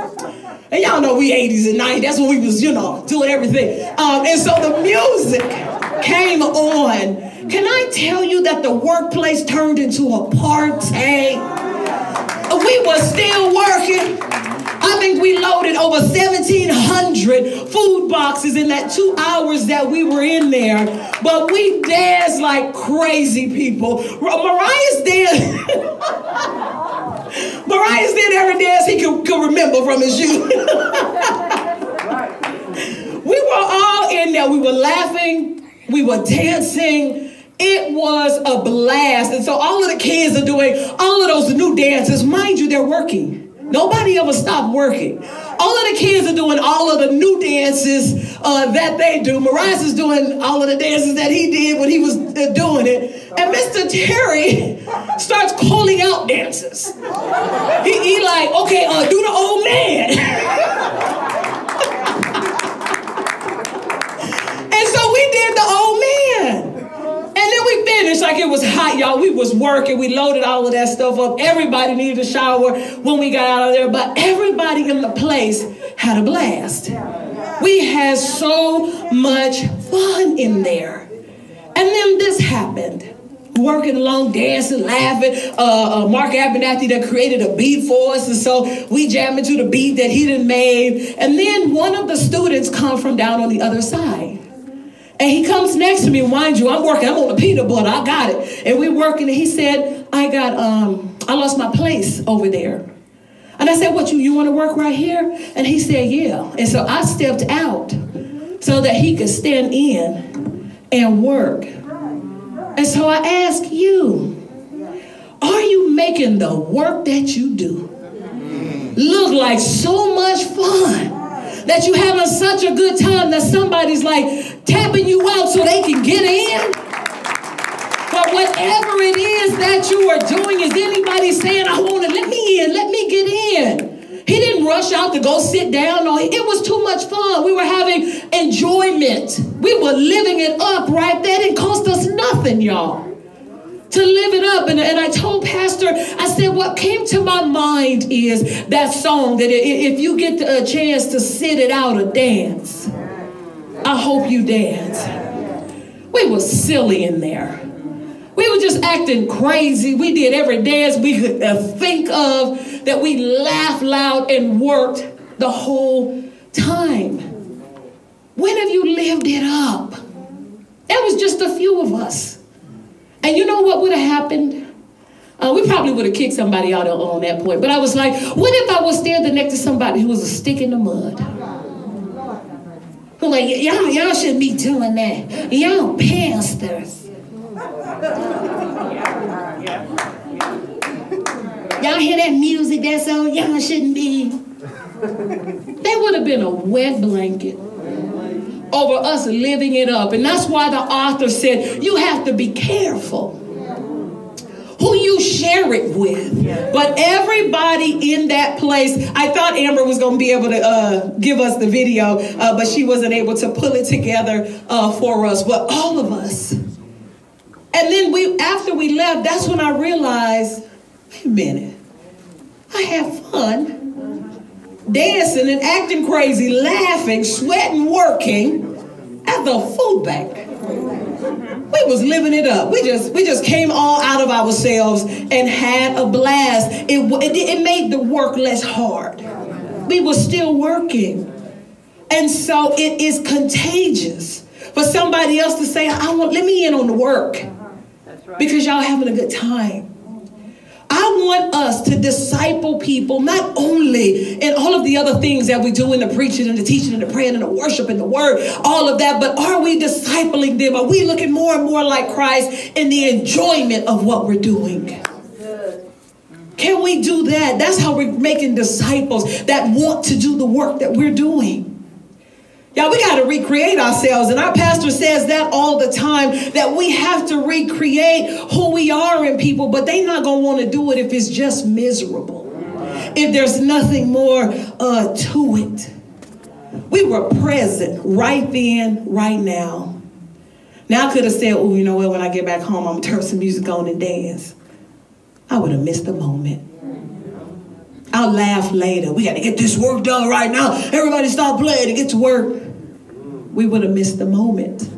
And y'all know we 80s and 90s. That's when we was, you know, doing everything. Um, and so the music came on. Can I tell you that the workplace turned into a party? We were still working. I think we loaded over 1,700 food boxes in that two hours that we were in there. But we danced like crazy people. Mariah's danced. Mariah's did every dance he could, could remember from his youth. we were all in there. We were laughing. We were dancing. It was a blast. And so all of the kids are doing all of those new dances. Mind you, they're working. Nobody ever stopped working. All of the kids are doing all of the new dances uh, that they do. Mariah is doing all of the dances that he did when he was uh, doing it. And Mr. Terry starts calling out dances. He, he like, okay, uh, do the old man. and so we did the old man. We finished like it was hot, y'all. We was working. We loaded all of that stuff up. Everybody needed a shower when we got out of there, but everybody in the place had a blast. We had so much fun in there. And then this happened. Working along, dancing, laughing. Uh, uh, Mark Abernathy that created a beat for us, and so we jammed into the beat that he done made. And then one of the students come from down on the other side. And he comes next to me, mind you, I'm working, I'm on the peanut butter, I got it. And we're working, and he said, I got, um, I lost my place over there. And I said, what, you, you want to work right here? And he said, yeah. And so I stepped out so that he could stand in and work. And so I ask you, are you making the work that you do look like so much fun? that you having such a good time that somebody's like tapping you out so they can get in. But whatever it is that you are doing, is anybody saying, I want to let me in, let me get in? He didn't rush out to go sit down. No, it was too much fun. We were having enjoyment. We were living it up right there. It cost us nothing, y'all to live it up. And, and I told Pastor, I said, what came to my mind is that song that if you get a chance to sit it out or dance, I hope you dance. We were silly in there. We were just acting crazy. We did every dance we could think of that we laughed loud and worked the whole time. When have you lived it up? It was just a few of us. And you know what would have happened? Uh, we probably would have kicked somebody out on that point. But I was like, what if I was standing next to somebody who was a stick in the mud? Who like, y'all, y'all shouldn't be doing that. Y'all pastors. Y'all hear that music that's on? Y'all shouldn't be. That would have been a wet blanket over us living it up. And that's why the author said you have to be careful who you share it with. But everybody in that place, I thought Amber was going to be able to uh, give us the video, uh, but she wasn't able to pull it together uh, for us. But all of us. And then we, after we left, that's when I realized, wait a minute, I have fun dancing and acting crazy, laughing, sweating, working at the food bank. We was living it up. We just we just came all out of ourselves and had a blast. It it, it made the work less hard. We were still working, and so it is contagious for somebody else to say, "I want let me in on the work," uh-huh. because y'all having a good time. I want us to disciple people not only in all of the other things that we do in the preaching and the teaching and the praying and the worship and the word, all of that, but are we discipling them? Are we looking more and more like Christ in the enjoyment of what we're doing? Can we do that? That's how we're making disciples that want to do the work that we're doing. Yeah, we got to recreate ourselves. And our pastor says that all the time that we have to recreate who we are in people, but they're not going to want to do it if it's just miserable, if there's nothing more uh, to it. We were present right then, right now. Now I could have said, oh, you know what, when I get back home, I'm going to turn some music on and dance. I would have missed the moment. I'll laugh later. We got to get this work done right now. Everybody stop playing and get to work we would have missed the moment.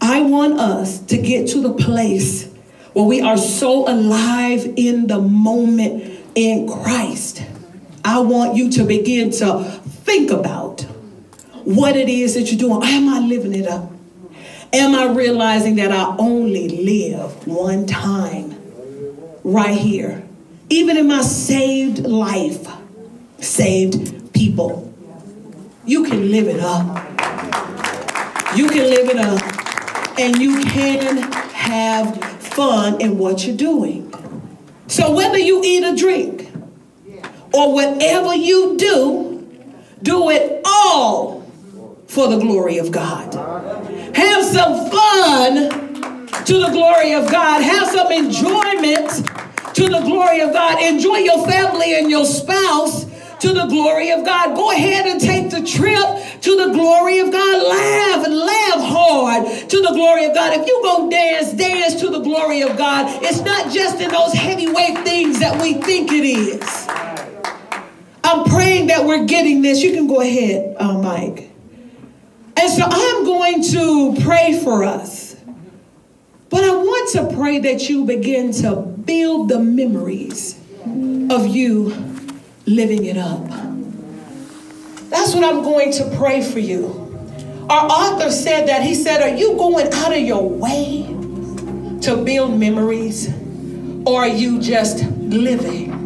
I want us to get to the place where we are so alive in the moment in Christ. I want you to begin to think about what it is that you're doing. Am I living it up? Am I realizing that I only live one time right here? Even in my saved life, saved people, you can live it up. You can live it up and you can have fun in what you're doing. So whether you eat or drink or whatever you do, do it all for the glory of God. Have some fun to the glory of God. Have some enjoyment to the glory of God. Enjoy your family and your spouse to the glory of God. Go ahead and take the trip to the glory of God. Laugh and laugh hard to the glory of God. If you go dance, dance to the glory of God. It's not just in those heavyweight things that we think it is. I'm praying that we're getting this. You can go ahead, uh, Mike. And so I'm going to pray for us. But I want to pray that you begin to build the memories of you living it up. That's what I'm going to pray for you. Our author said that. He said, Are you going out of your way to build memories? Or are you just living?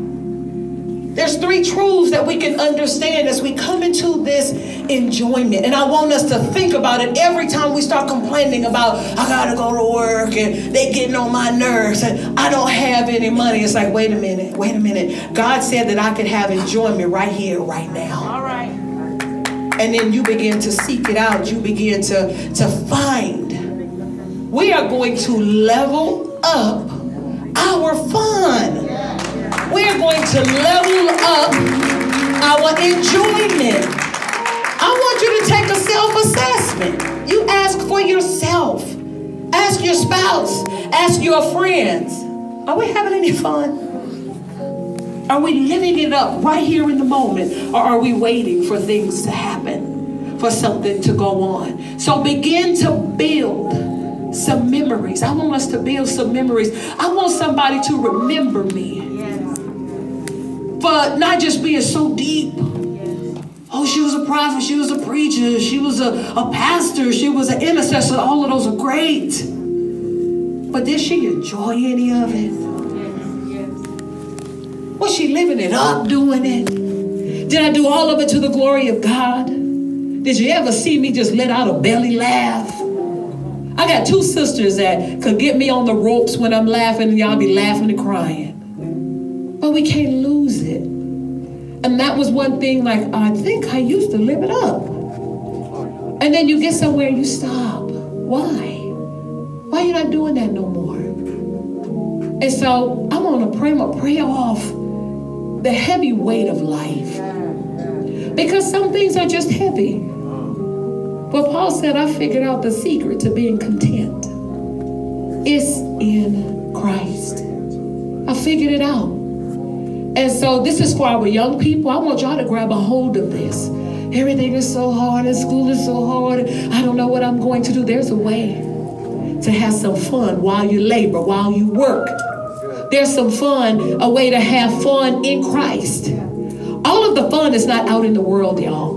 There's three truths that we can understand as we come into this enjoyment. And I want us to think about it every time we start complaining about, I gotta go to work and they getting on my nerves and I don't have any money. It's like, wait a minute, wait a minute. God said that I could have enjoyment right here, right now. All right. And then you begin to seek it out. You begin to, to find. We are going to level up our fun. We're going to level up our enjoyment. I want you to take a self assessment. You ask for yourself, ask your spouse, ask your friends. Are we having any fun? Are we living it up right here in the moment? Or are we waiting for things to happen, for something to go on? So begin to build some memories. I want us to build some memories. I want somebody to remember me for not just being so deep. Oh, she was a prophet, she was a preacher, she was a, a pastor, she was an intercessor. All of those are great. But did she enjoy any of it? Was she living it up doing it? Did I do all of it to the glory of God? Did you ever see me just let out a belly laugh? I got two sisters that could get me on the ropes when I'm laughing, and y'all be laughing and crying. But we can't lose it. And that was one thing, like, I think I used to live it up. And then you get somewhere you stop. Why? Why you not doing that no more? And so I want to pray, I'm to pray off the heavy weight of life. Because some things are just heavy. But Paul said, I figured out the secret to being content. It's in Christ. I figured it out. And so this is for our young people. I want y'all to grab a hold of this. Everything is so hard and school is so hard. I don't know what I'm going to do. There's a way to have some fun while you labor, while you work. There's some fun, a way to have fun in Christ. All of the fun is not out in the world, y'all.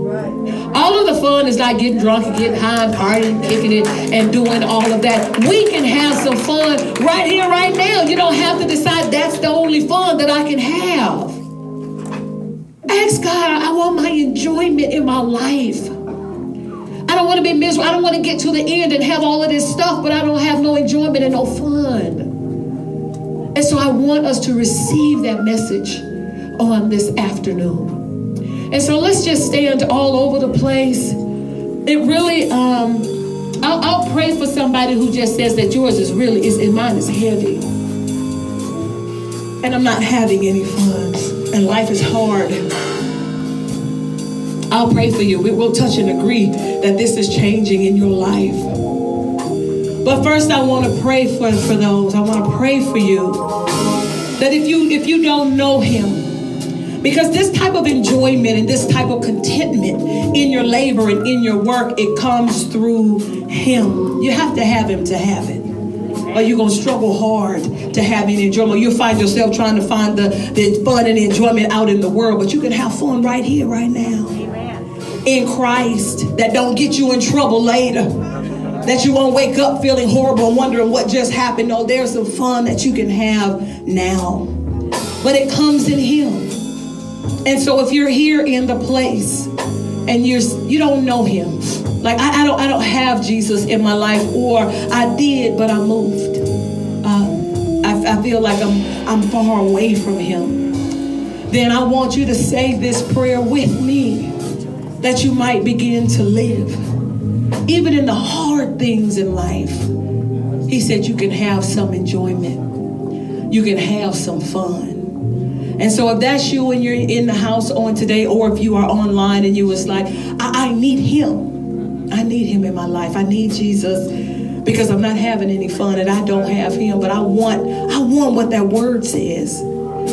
All of the fun is not getting drunk and getting high and partying, kicking it, and doing all of that. We can have some fun right here, right now. You don't have to decide that's the only fun that I can have. Ask God, I want my enjoyment in my life. I don't want to be miserable. I don't want to get to the end and have all of this stuff, but I don't have no enjoyment and no fun. And so I want us to receive that message on this afternoon. And so let's just stand all over the place. It really, um, I'll, I'll pray for somebody who just says that yours is really, is, and mine is heavy. And I'm not having any fun. And life is hard. I'll pray for you. We will touch and agree that this is changing in your life. But first I want to pray for, for those. I want to pray for you that if you if you don't know him, because this type of enjoyment and this type of contentment in your labor and in your work, it comes through him. You have to have him to have it. Or you're gonna struggle hard to have any enjoyment. You'll find yourself trying to find the, the fun and enjoyment out in the world, but you can have fun right here, right now. In Christ that don't get you in trouble later that you won't wake up feeling horrible and wondering what just happened. No, there's some fun that you can have now. But it comes in Him. And so if you're here in the place and you're you don't know Him, like I, I don't I don't have Jesus in my life, or I did, but I moved. Uh, I, I feel like I'm I'm far away from Him. Then I want you to say this prayer with me that you might begin to live even in the hard things in life, he said you can have some enjoyment. You can have some fun. And so if that's you and you're in the house on today, or if you are online and you was like, I, I need him. I need him in my life. I need Jesus because I'm not having any fun and I don't have him. But I want, I want what that word says.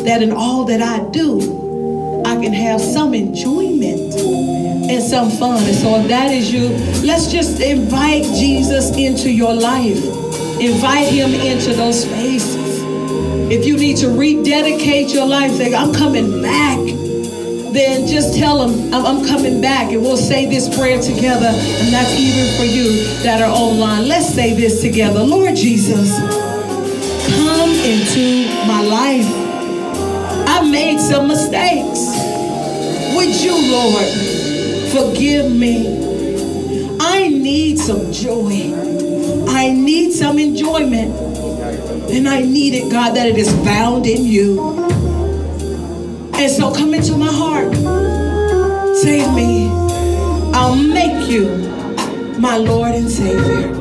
That in all that I do, I can have some enjoyment and some fun. And so if that is you, let's just invite Jesus into your life. Invite him into those spaces. If you need to rededicate your life, say, I'm coming back, then just tell them, I'm, I'm coming back. And we'll say this prayer together. And that's even for you that are online. Let's say this together. Lord Jesus, come into my life. I made some mistakes. Would you, Lord, forgive me? I need some joy. I need some enjoyment. And I need it, God, that it is found in you. And so come into my heart. Save me. I'll make you my Lord and Savior.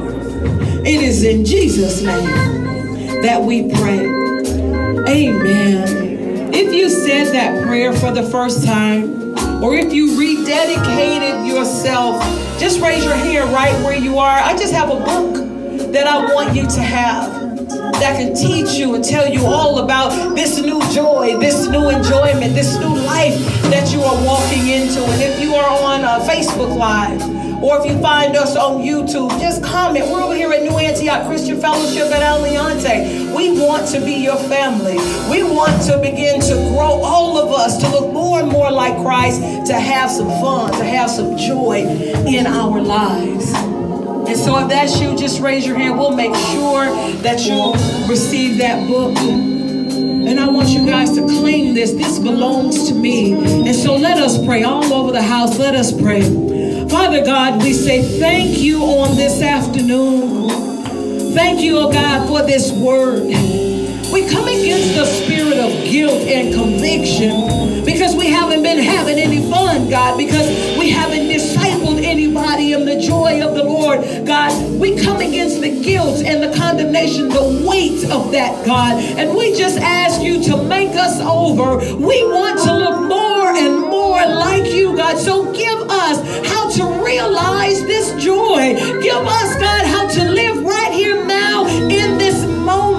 It is in Jesus' name that we pray. Amen. If you said that prayer for the first time, or if you rededicated yourself, just raise your hand right where you are. I just have a book that I want you to have that can teach you and tell you all about this new joy, this new enjoyment, this new life that you are walking into. And if you are on uh, Facebook Live, or if you find us on YouTube, just comment. We're over here at New Antioch Christian Fellowship at Aliante. We want to be your family. We want to begin to grow all of us to look more and more like Christ, to have some fun, to have some joy in our lives. And so if that's you, just raise your hand. We'll make sure that you receive that book. And I want you guys to claim this. This belongs to me. And so let us pray all over the house. Let us pray. Father God, we say thank you on this afternoon. Thank you, oh God, for this word. We come against the spirit of guilt and conviction because we haven't been having any fun, God, because we haven't discipled anybody in the joy of the Lord, God. We come against the guilt and the condemnation, the weight of that, God. And we just ask you to make us over. We want to look more and more like you, God. So give us how to realize this joy. Give us, God, how to live right here now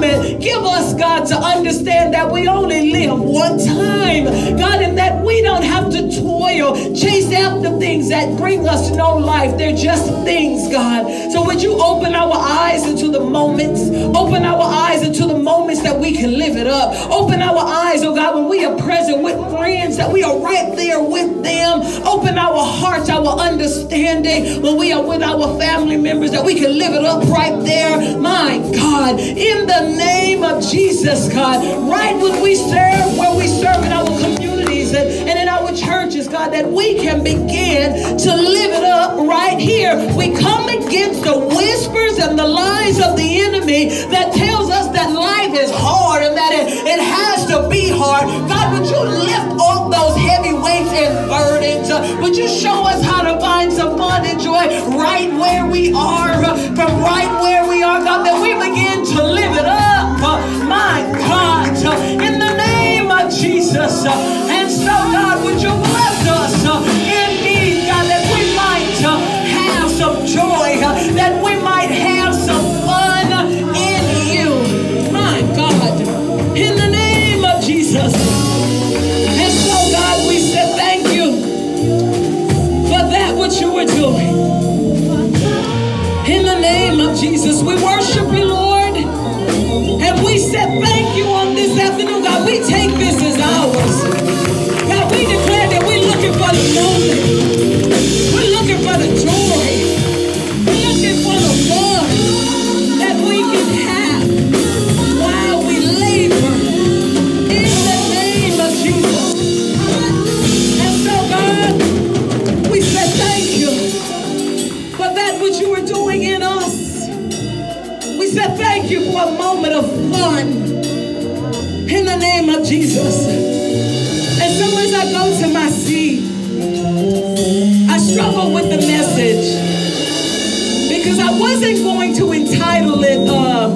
moment. Give us, God, to understand that we only live one time, God, and that we don't have to toil, chase after things that bring us no life. They're just things, God. So would you open our eyes into the moments, open our eyes into the that we can live it up, open our eyes, oh God, when we are present with friends, that we are right there with them, open our hearts, our understanding when we are with our family members, that we can live it up right there. My God, in the name of Jesus, God, right when we serve, where we serve in our communities and, and in our churches, God, that we can begin to live it up right here. We come against the whispers and the lies of the enemy that tells us that life is hard and that it, it has to be hard. God, would you lift off those heavy weights and burdens? Would you show us how to find some fun and joy right where we are, from right where we are, God, that we begin to live it up, my God, in the name of Jesus. And so, God, would you bless us indeed, God, that we might have some joy, that you were doing. In the name of Jesus, we worship you, Lord. And we said thank you on this afternoon, God. We take this as ours. God, we declare that we're looking for the moment. In the name of Jesus. And so as I go to my seat, I struggle with the message because I wasn't going to entitle it uh,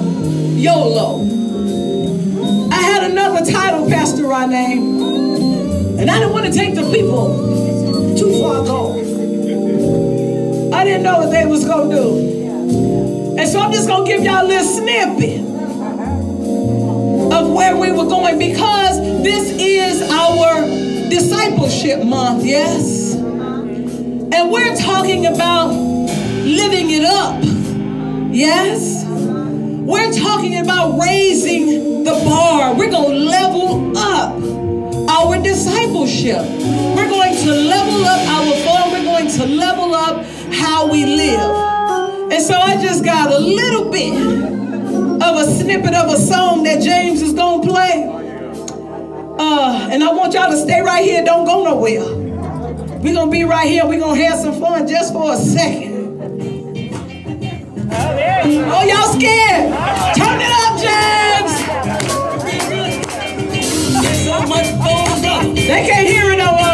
YOLO. I had another title, Pastor Ronnie, and I didn't want to take the people too far gone. I didn't know what they was gonna do. And so I'm just gonna give y'all a little snippet where we were going because this is our discipleship month, yes? And we're talking about living it up, yes? We're talking about raising the bar. We're gonna level up our discipleship. We're going to level up our fun. We're going to level up how we live. And so I just got a little bit of a snippet of a song that James is going to play. Uh, and I want y'all to stay right here. Don't go nowhere. We're going to be right here. We're going to have some fun just for a second. Oh, y'all scared? Turn it up, James. So much fun. They can't hear it on, uh,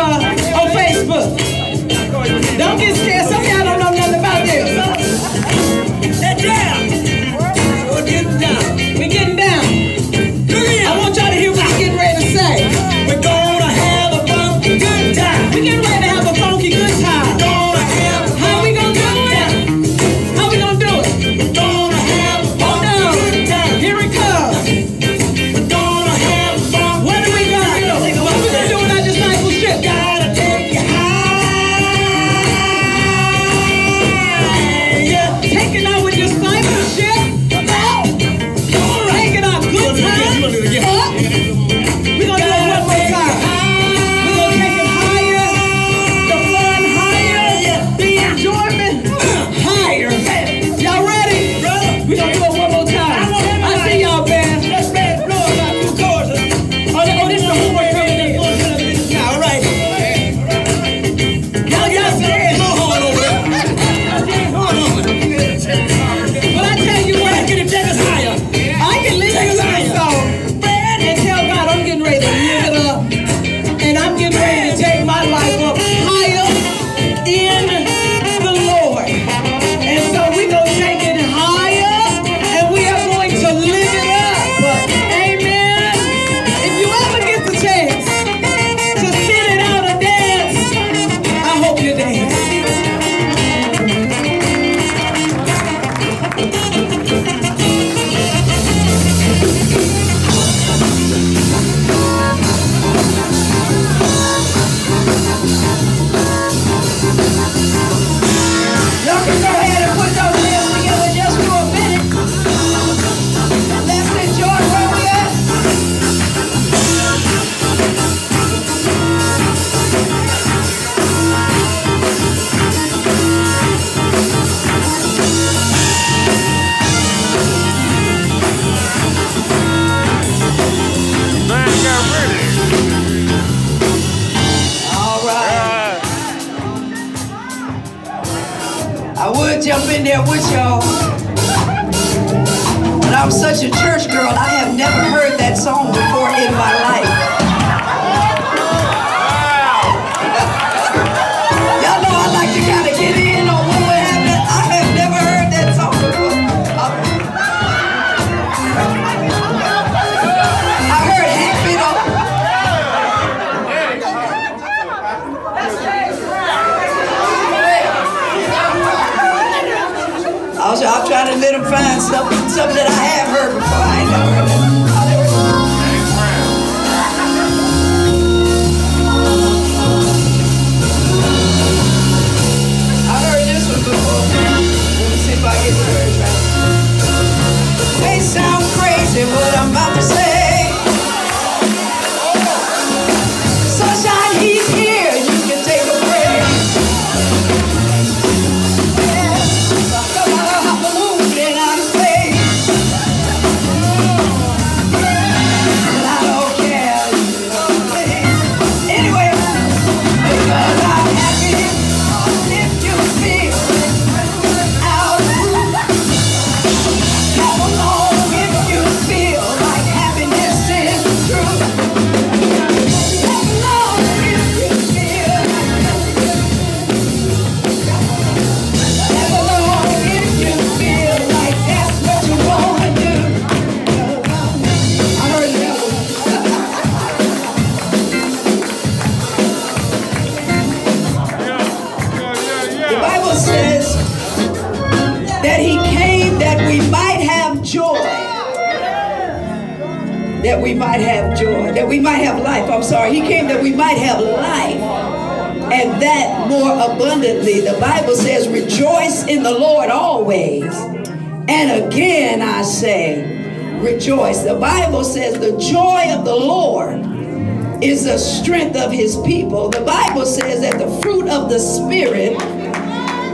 Spirit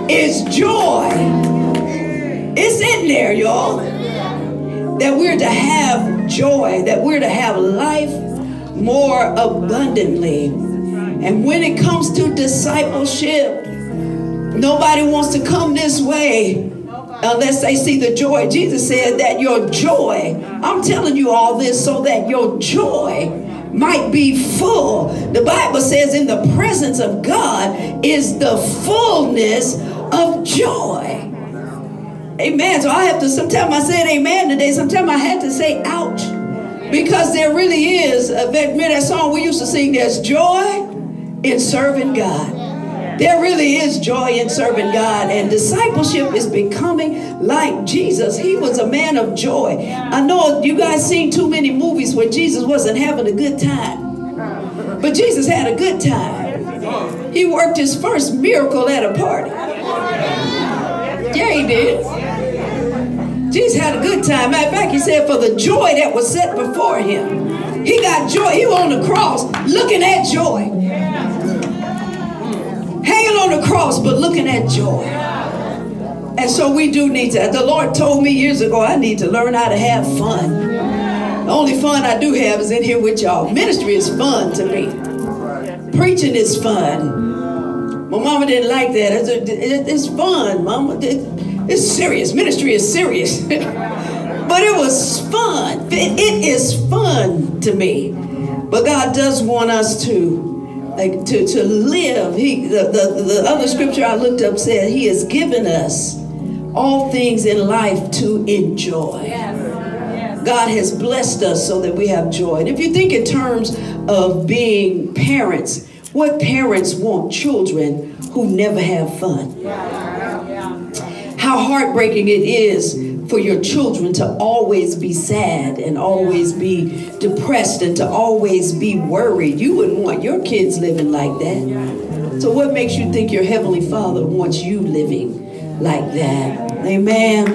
is joy. It's in there, y'all. That we're to have joy, that we're to have life more abundantly. And when it comes to discipleship, nobody wants to come this way unless they see the joy. Jesus said that your joy, I'm telling you all this so that your joy might be full. The Bible says, in the presence of God is the fullness of joy. Amen. So I have to, sometimes I said amen today, sometimes I had to say ouch. Because there really is, uh, remember that song we used to sing, there's joy in serving God. There really is joy in serving God, and discipleship is becoming like Jesus. He was a man of joy. I know you guys seen too many movies where Jesus wasn't having a good time, but Jesus had a good time. He worked his first miracle at a party. Yeah, he did. Jesus had a good time. Matter of fact, he said, for the joy that was set before him, he got joy. He was on the cross looking at joy hanging on the cross, but looking at joy. And so we do need to. The Lord told me years ago I need to learn how to have fun. The only fun I do have is in here with y'all. Ministry is fun to me. Preaching is fun. My mama didn't like that. It's, fun, mama. It's serious. Ministry is serious. but it was fun. It is fun to me. But God does want us to like to, to live. He the, the, the other scripture I looked up said he has given us all things in life to enjoy. God has blessed us so that we have joy. And if you think in terms of being parents, what parents want children who never have fun? How heartbreaking it is for your children to always be sad and always be depressed and to always be worried. You wouldn't want your kids living like that. So, what makes you think your Heavenly Father wants you living like that? Amen.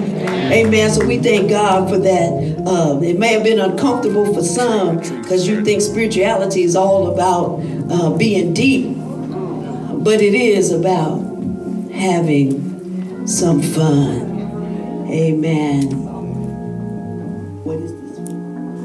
Amen. So, we thank God for that. Uh, it may have been uncomfortable for some because you think spirituality is all about uh, being deep, but it is about having some fun. Amen. What is this?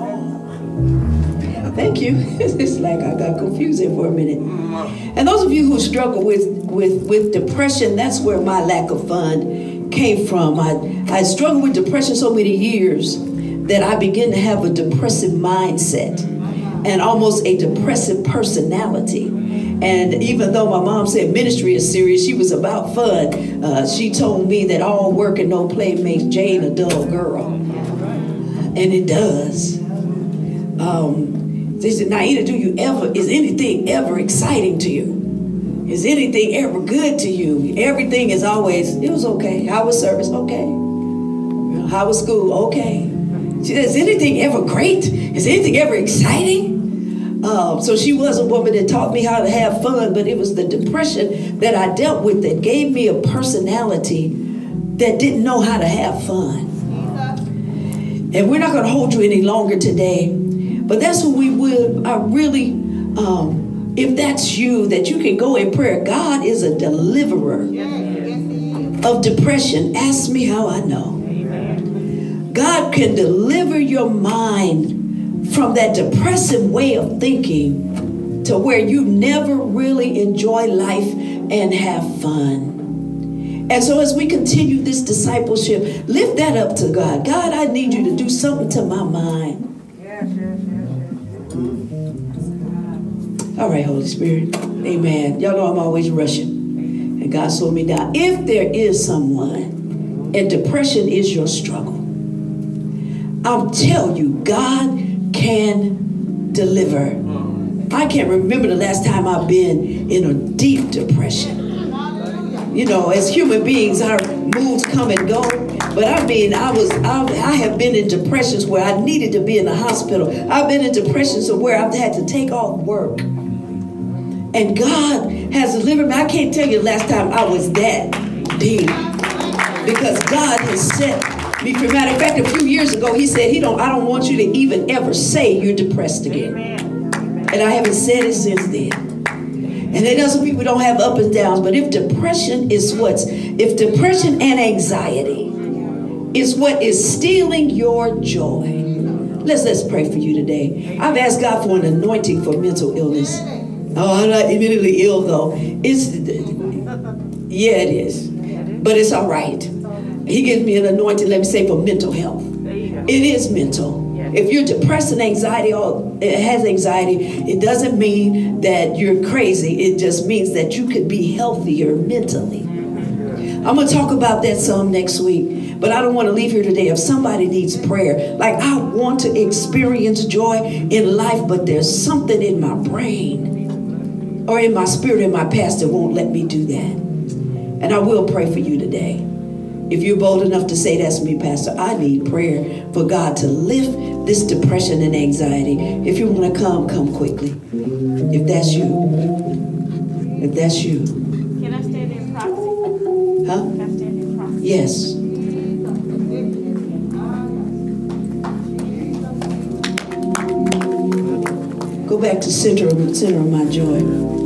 Oh. Thank you. it's like I got confused for a minute. Mm. And those of you who struggle with, with, with depression, that's where my lack of fun came from. I, I struggled with depression so many years that I began to have a depressive mindset mm-hmm. and almost a depressive personality. And even though my mom said ministry is serious, she was about fun. Uh, she told me that all work and no play makes Jane a dull girl. And it does. Um, they said, Naida, do you ever, is anything ever exciting to you? Is anything ever good to you? Everything is always, it was okay. How was service? Okay. How was school? Okay. Is anything ever great? Is anything ever exciting? Um, so she was a woman that taught me how to have fun, but it was the depression that I dealt with that gave me a personality that didn't know how to have fun. And we're not going to hold you any longer today, but that's what we would. I really, um, if that's you, that you can go in prayer. God is a deliverer of depression. Ask me how I know. God can deliver your mind from that depressive way of thinking to where you never really enjoy life and have fun. And so, as we continue this discipleship, lift that up to God. God, I need you to do something to my mind. All right, Holy Spirit. Amen. Y'all know I'm always rushing. And God slowed me down. If there is someone and depression is your struggle, I'll tell you, God can deliver. I can't remember the last time I've been in a deep depression. You know, as human beings, our moods come and go. But I mean, I was, I, I have been in depressions where I needed to be in the hospital. I've been in depressions where I've had to take off work. And God has delivered me. I can't tell you the last time I was that deep. Because God has set free. Matter of fact, a few years ago, He said, He don't, I don't want you to even ever say you're depressed again. And I haven't said it since then. And it doesn't people don't have up and downs, but if depression is what's if depression and anxiety is what is stealing your joy. Let's let's pray for you today. I've asked God for an anointing for mental illness. Oh, I'm not immediately ill though. It's yeah, it is. But it's all right. He gives me an anointing, let me say, for mental health. It is mental. If you're depressed and anxiety or it has anxiety, it doesn't mean that you're crazy. It just means that you could be healthier mentally. I'm going to talk about that some next week, but I don't want to leave here today. If somebody needs prayer, like I want to experience joy in life, but there's something in my brain or in my spirit, in my past that won't let me do that. And I will pray for you today. If you're bold enough to say, That's me, Pastor, I need prayer for God to lift this depression and anxiety. If you want to come, come quickly. If that's you. If that's you. Can I stand in proxy? Huh? Can I stand in proxy? Yes. Go back to center of center of my joy.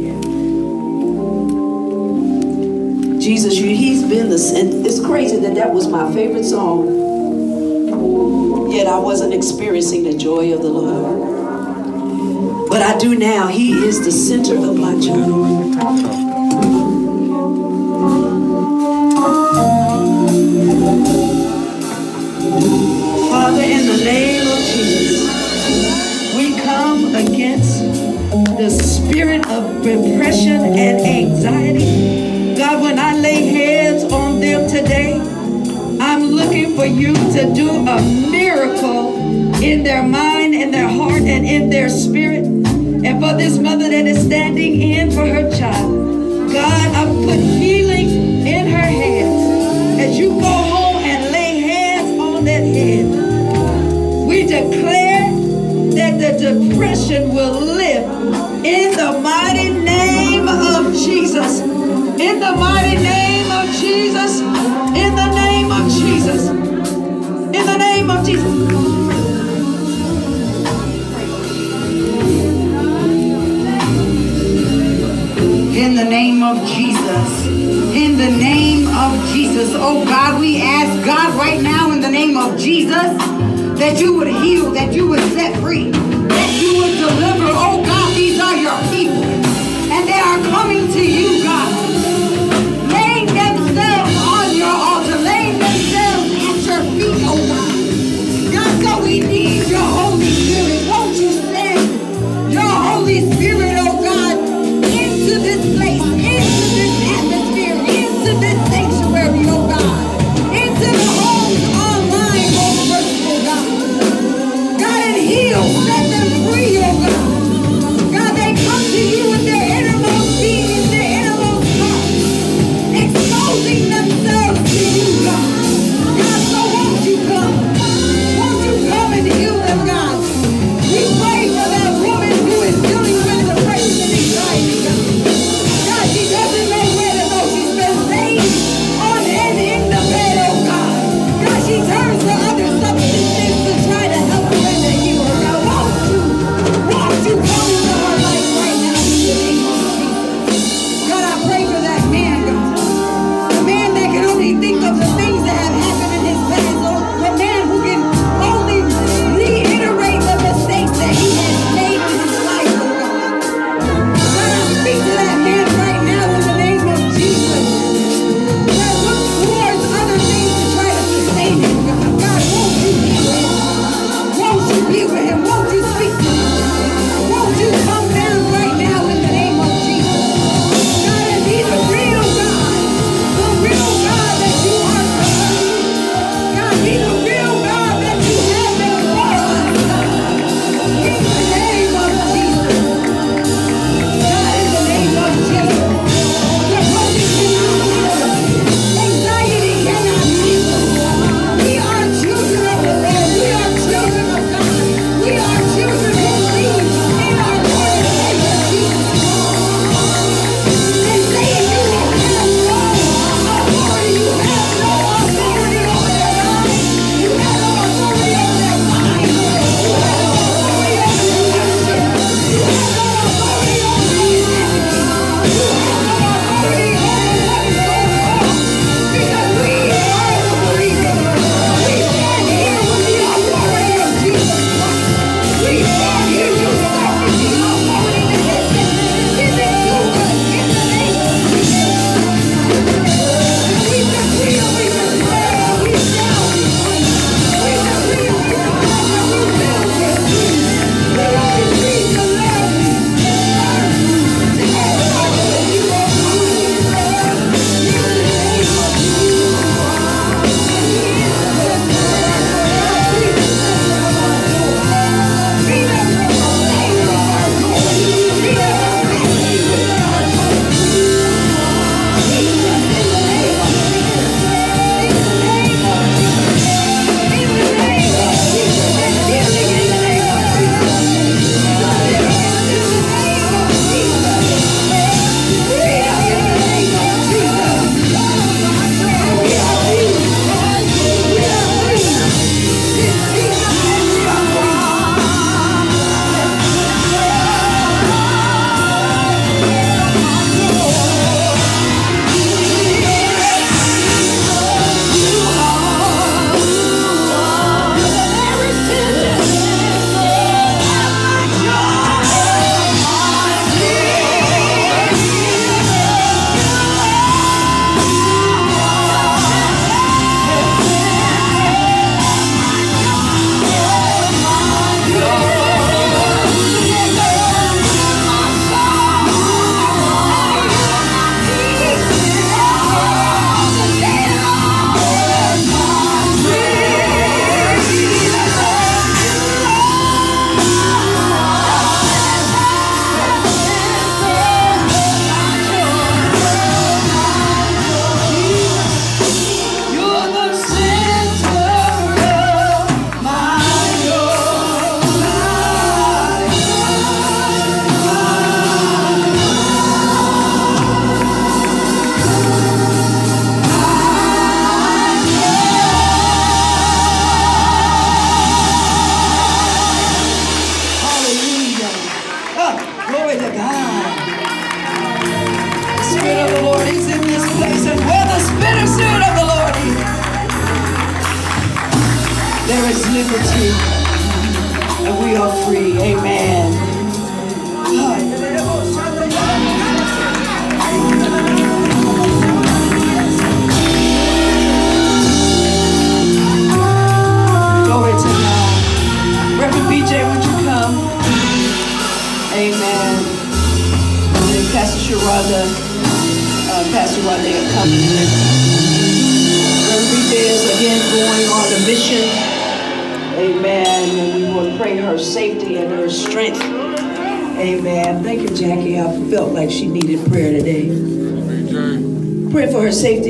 Jesus, you, he's been the. And it's crazy that that was my favorite song. Yet I wasn't experiencing the joy of the Lord. But I do now. He is the center of my joy. Father, in the name of Jesus, we come against the spirit of depression and anxiety. When I lay hands on them today, I'm looking for you to do a miracle in their mind, in their heart, and in their spirit. And for this mother that is standing in for her child, God, I put healing in her hands. As you go home and lay hands on that head, we declare that the depression will live in the mighty name of Jesus. In the mighty name of Jesus. In the name of Jesus. In the name of Jesus. In the name of Jesus. In the name of Jesus. Oh God, we ask God right now in the name of Jesus that you would heal, that you would set free, that you would deliver. Oh God, these are your people. And they are coming to you, God. Holy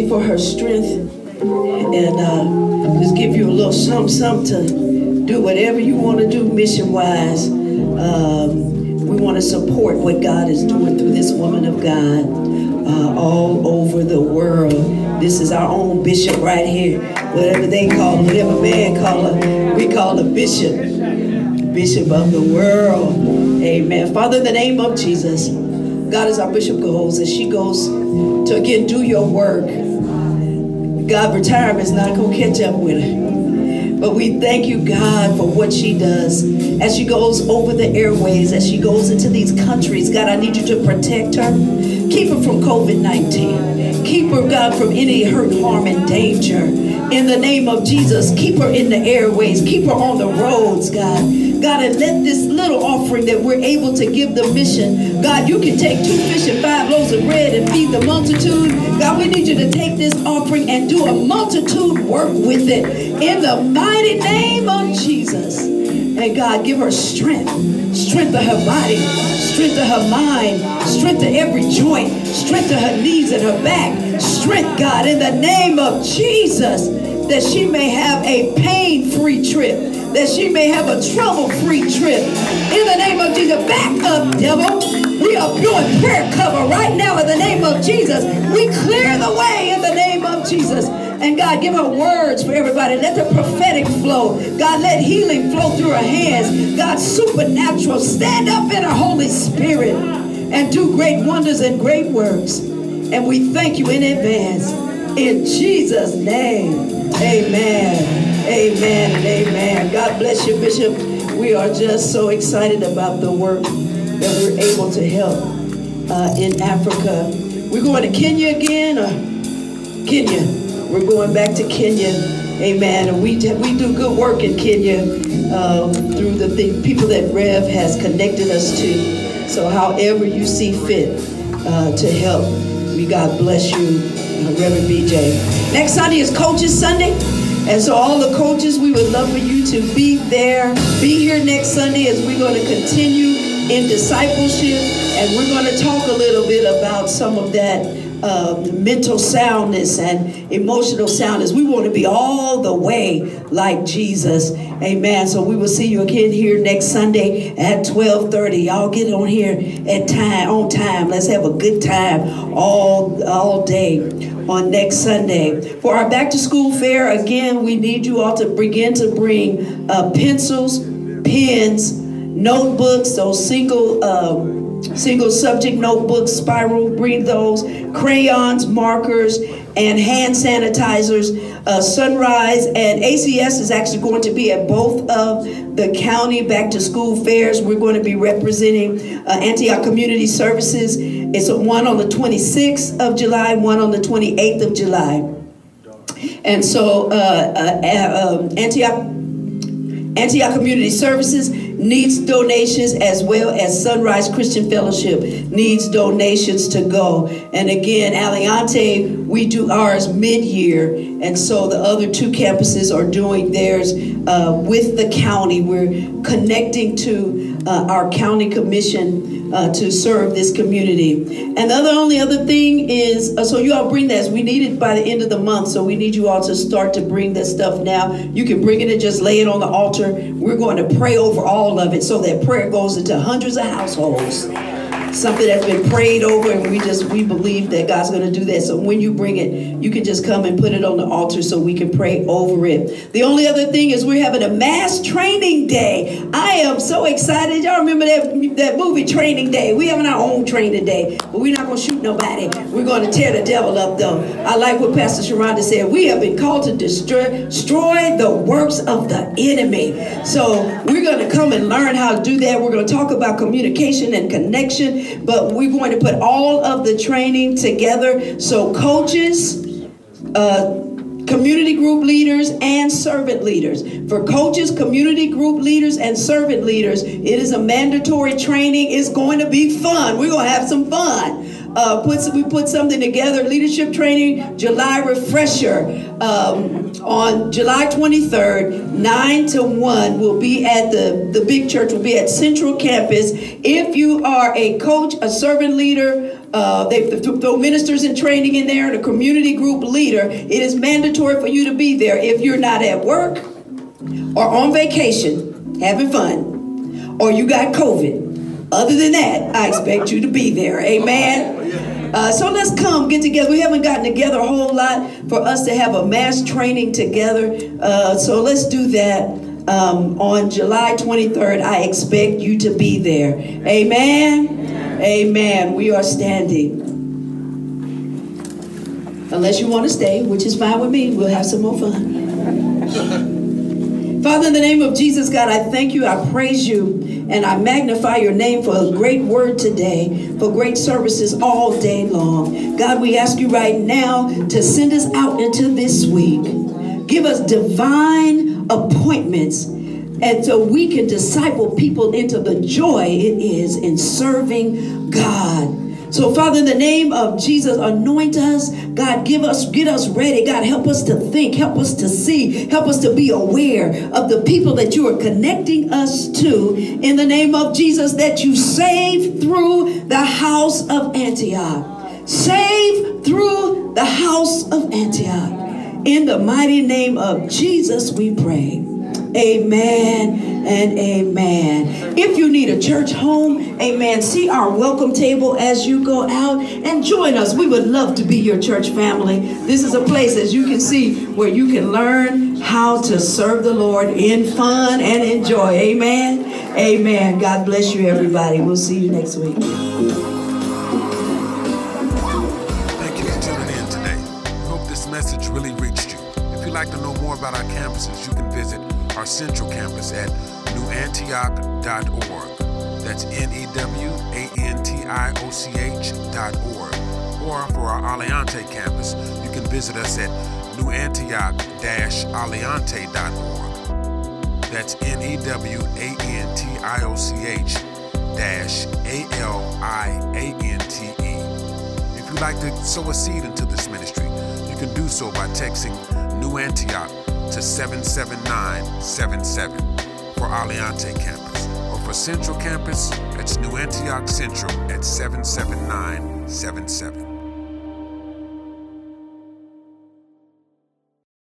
for her strength, and uh, just give you a little something, something to do whatever you want to do mission wise. Um, we want to support what God is doing through this woman of God uh, all over the world. This is our own bishop right here. Whatever they call her, whatever man call her, we call her bishop. Bishop of the world. Amen. Father, in the name of Jesus, God as our bishop goes, as she goes to again do your work. God, retirement's not going to catch up with her. But we thank you, God, for what she does as she goes over the airways, as she goes into these countries. God, I need you to protect her. Keep her from COVID 19. Keep her, God, from any hurt, harm, and danger. In the name of Jesus, keep her in the airways. Keep her on the roads, God. God, and let this little offering that we're able to give the mission, God, you can take two fish and five loaves of bread and feed the multitude. God, we need you to take this offering and do a multitude work with it. In the mighty name of Jesus. And God, give her strength, strength to her body, strength to her mind, strength to every joint, strength to her knees and her back, strength, God, in the name of Jesus, that she may have a pain-free trip that she may have a trouble-free trip. In the name of Jesus, back up, devil. We are doing prayer cover right now in the name of Jesus. We clear the way in the name of Jesus. And God, give her words for everybody. Let the prophetic flow. God, let healing flow through her hands. God, supernatural. Stand up in her Holy Spirit and do great wonders and great works. And we thank you in advance. In Jesus' name, amen. Amen and amen. God bless you, Bishop. We are just so excited about the work that we're able to help uh, in Africa. We're going to Kenya again, or Kenya. We're going back to Kenya. Amen. And we, we do good work in Kenya uh, through the people that Rev has connected us to. So, however you see fit uh, to help, we God bless you, uh, Reverend BJ. Next Sunday is Coaches Sunday. And so, all the coaches, we would love for you to be there. Be here next Sunday as we're going to continue in discipleship. And we're going to talk a little bit about some of that uh, mental soundness and emotional soundness. We want to be all the way like Jesus. Amen. So we will see you again here next Sunday at 12:30. Y'all get on here at time on time. Let's have a good time all all day on next Sunday. For our back to school fair, again, we need you all to begin to bring uh, pencils, pens, notebooks, those single. Um, single subject notebooks, spiral, bring those, crayons, markers, and hand sanitizers. Uh, Sunrise and ACS is actually going to be at both of the county back to school fairs. We're going to be representing uh, Antioch Community Services. It's one on the 26th of July, one on the 28th of July. And so uh, uh, um, Antioch, Antioch Community Services needs donations as well as Sunrise Christian Fellowship needs donations to go. And again, Aliante, we do ours mid-year, and so the other two campuses are doing theirs uh, with the county. We're connecting to uh, our county commission uh, to serve this community. And the other only other thing is, uh, so you all bring that. We need it by the end of the month, so we need you all to start to bring that stuff now. You can bring it and just lay it on the altar. We're going to pray over all of it so that prayer goes into hundreds of households. Something that's been prayed over, and we just we believe that God's going to do that. So when you bring it, you can just come and put it on the altar so we can pray over it. The only other thing is we're having a mass training day. I am so excited. Y'all remember that that movie Training Day? We having our own training day, but we're not going to shoot nobody. We're going to tear the devil up, though. I like what Pastor Sharonda said. We have been called to destroy, destroy the works of the enemy. So we're going to come and learn how to do that. We're going to talk about communication and connection, but we're going to put all of the training together. So coaches, uh, community group leaders and servant leaders. For coaches, community group leaders, and servant leaders, it is a mandatory training. It's going to be fun. We're going to have some fun. Uh, put some, we put something together, leadership training, July refresher um, on July 23rd, 9 to 1. We'll be at the, the big church, we'll be at Central Campus. If you are a coach, a servant leader, uh, they throw ministers in training in there and a community group leader. It is mandatory for you to be there if you're not at work or on vacation having fun or you got COVID. Other than that, I expect you to be there. Amen. Uh, so let's come get together. We haven't gotten together a whole lot for us to have a mass training together. Uh, so let's do that um, on July 23rd. I expect you to be there. Amen. Amen. We are standing. Unless you want to stay, which is fine with me, we'll have some more fun. Father, in the name of Jesus, God, I thank you, I praise you, and I magnify your name for a great word today, for great services all day long. God, we ask you right now to send us out into this week. Give us divine appointments and so we can disciple people into the joy it is in serving God. So, Father, in the name of Jesus, anoint us. God, give us, get us ready. God, help us to think, help us to see, help us to be aware of the people that you are connecting us to. In the name of Jesus, that you save through the house of Antioch. Save through the house of Antioch. In the mighty name of Jesus, we pray. Amen and amen. If you need a church home, amen, see our welcome table as you go out and join us. We would love to be your church family. This is a place, as you can see, where you can learn how to serve the Lord in fun and enjoy. Amen. Amen. God bless you, everybody. We'll see you next week. Thank you for tuning in today. Hope this message really reached you. If you'd like to know more about our campuses, you can visit our central campus at newantioch.org. That's N E W A N T I O C H dot org. Or for our Aliante campus, you can visit us at newantioch-aliante.org. That's N E W A N T I O C H dash A L I A N T E. If you'd like to sow a seed into this ministry, you can do so by texting New Antioch to 77977 for Aliante campus. Or for Central campus, that's New Antioch Central at 77977.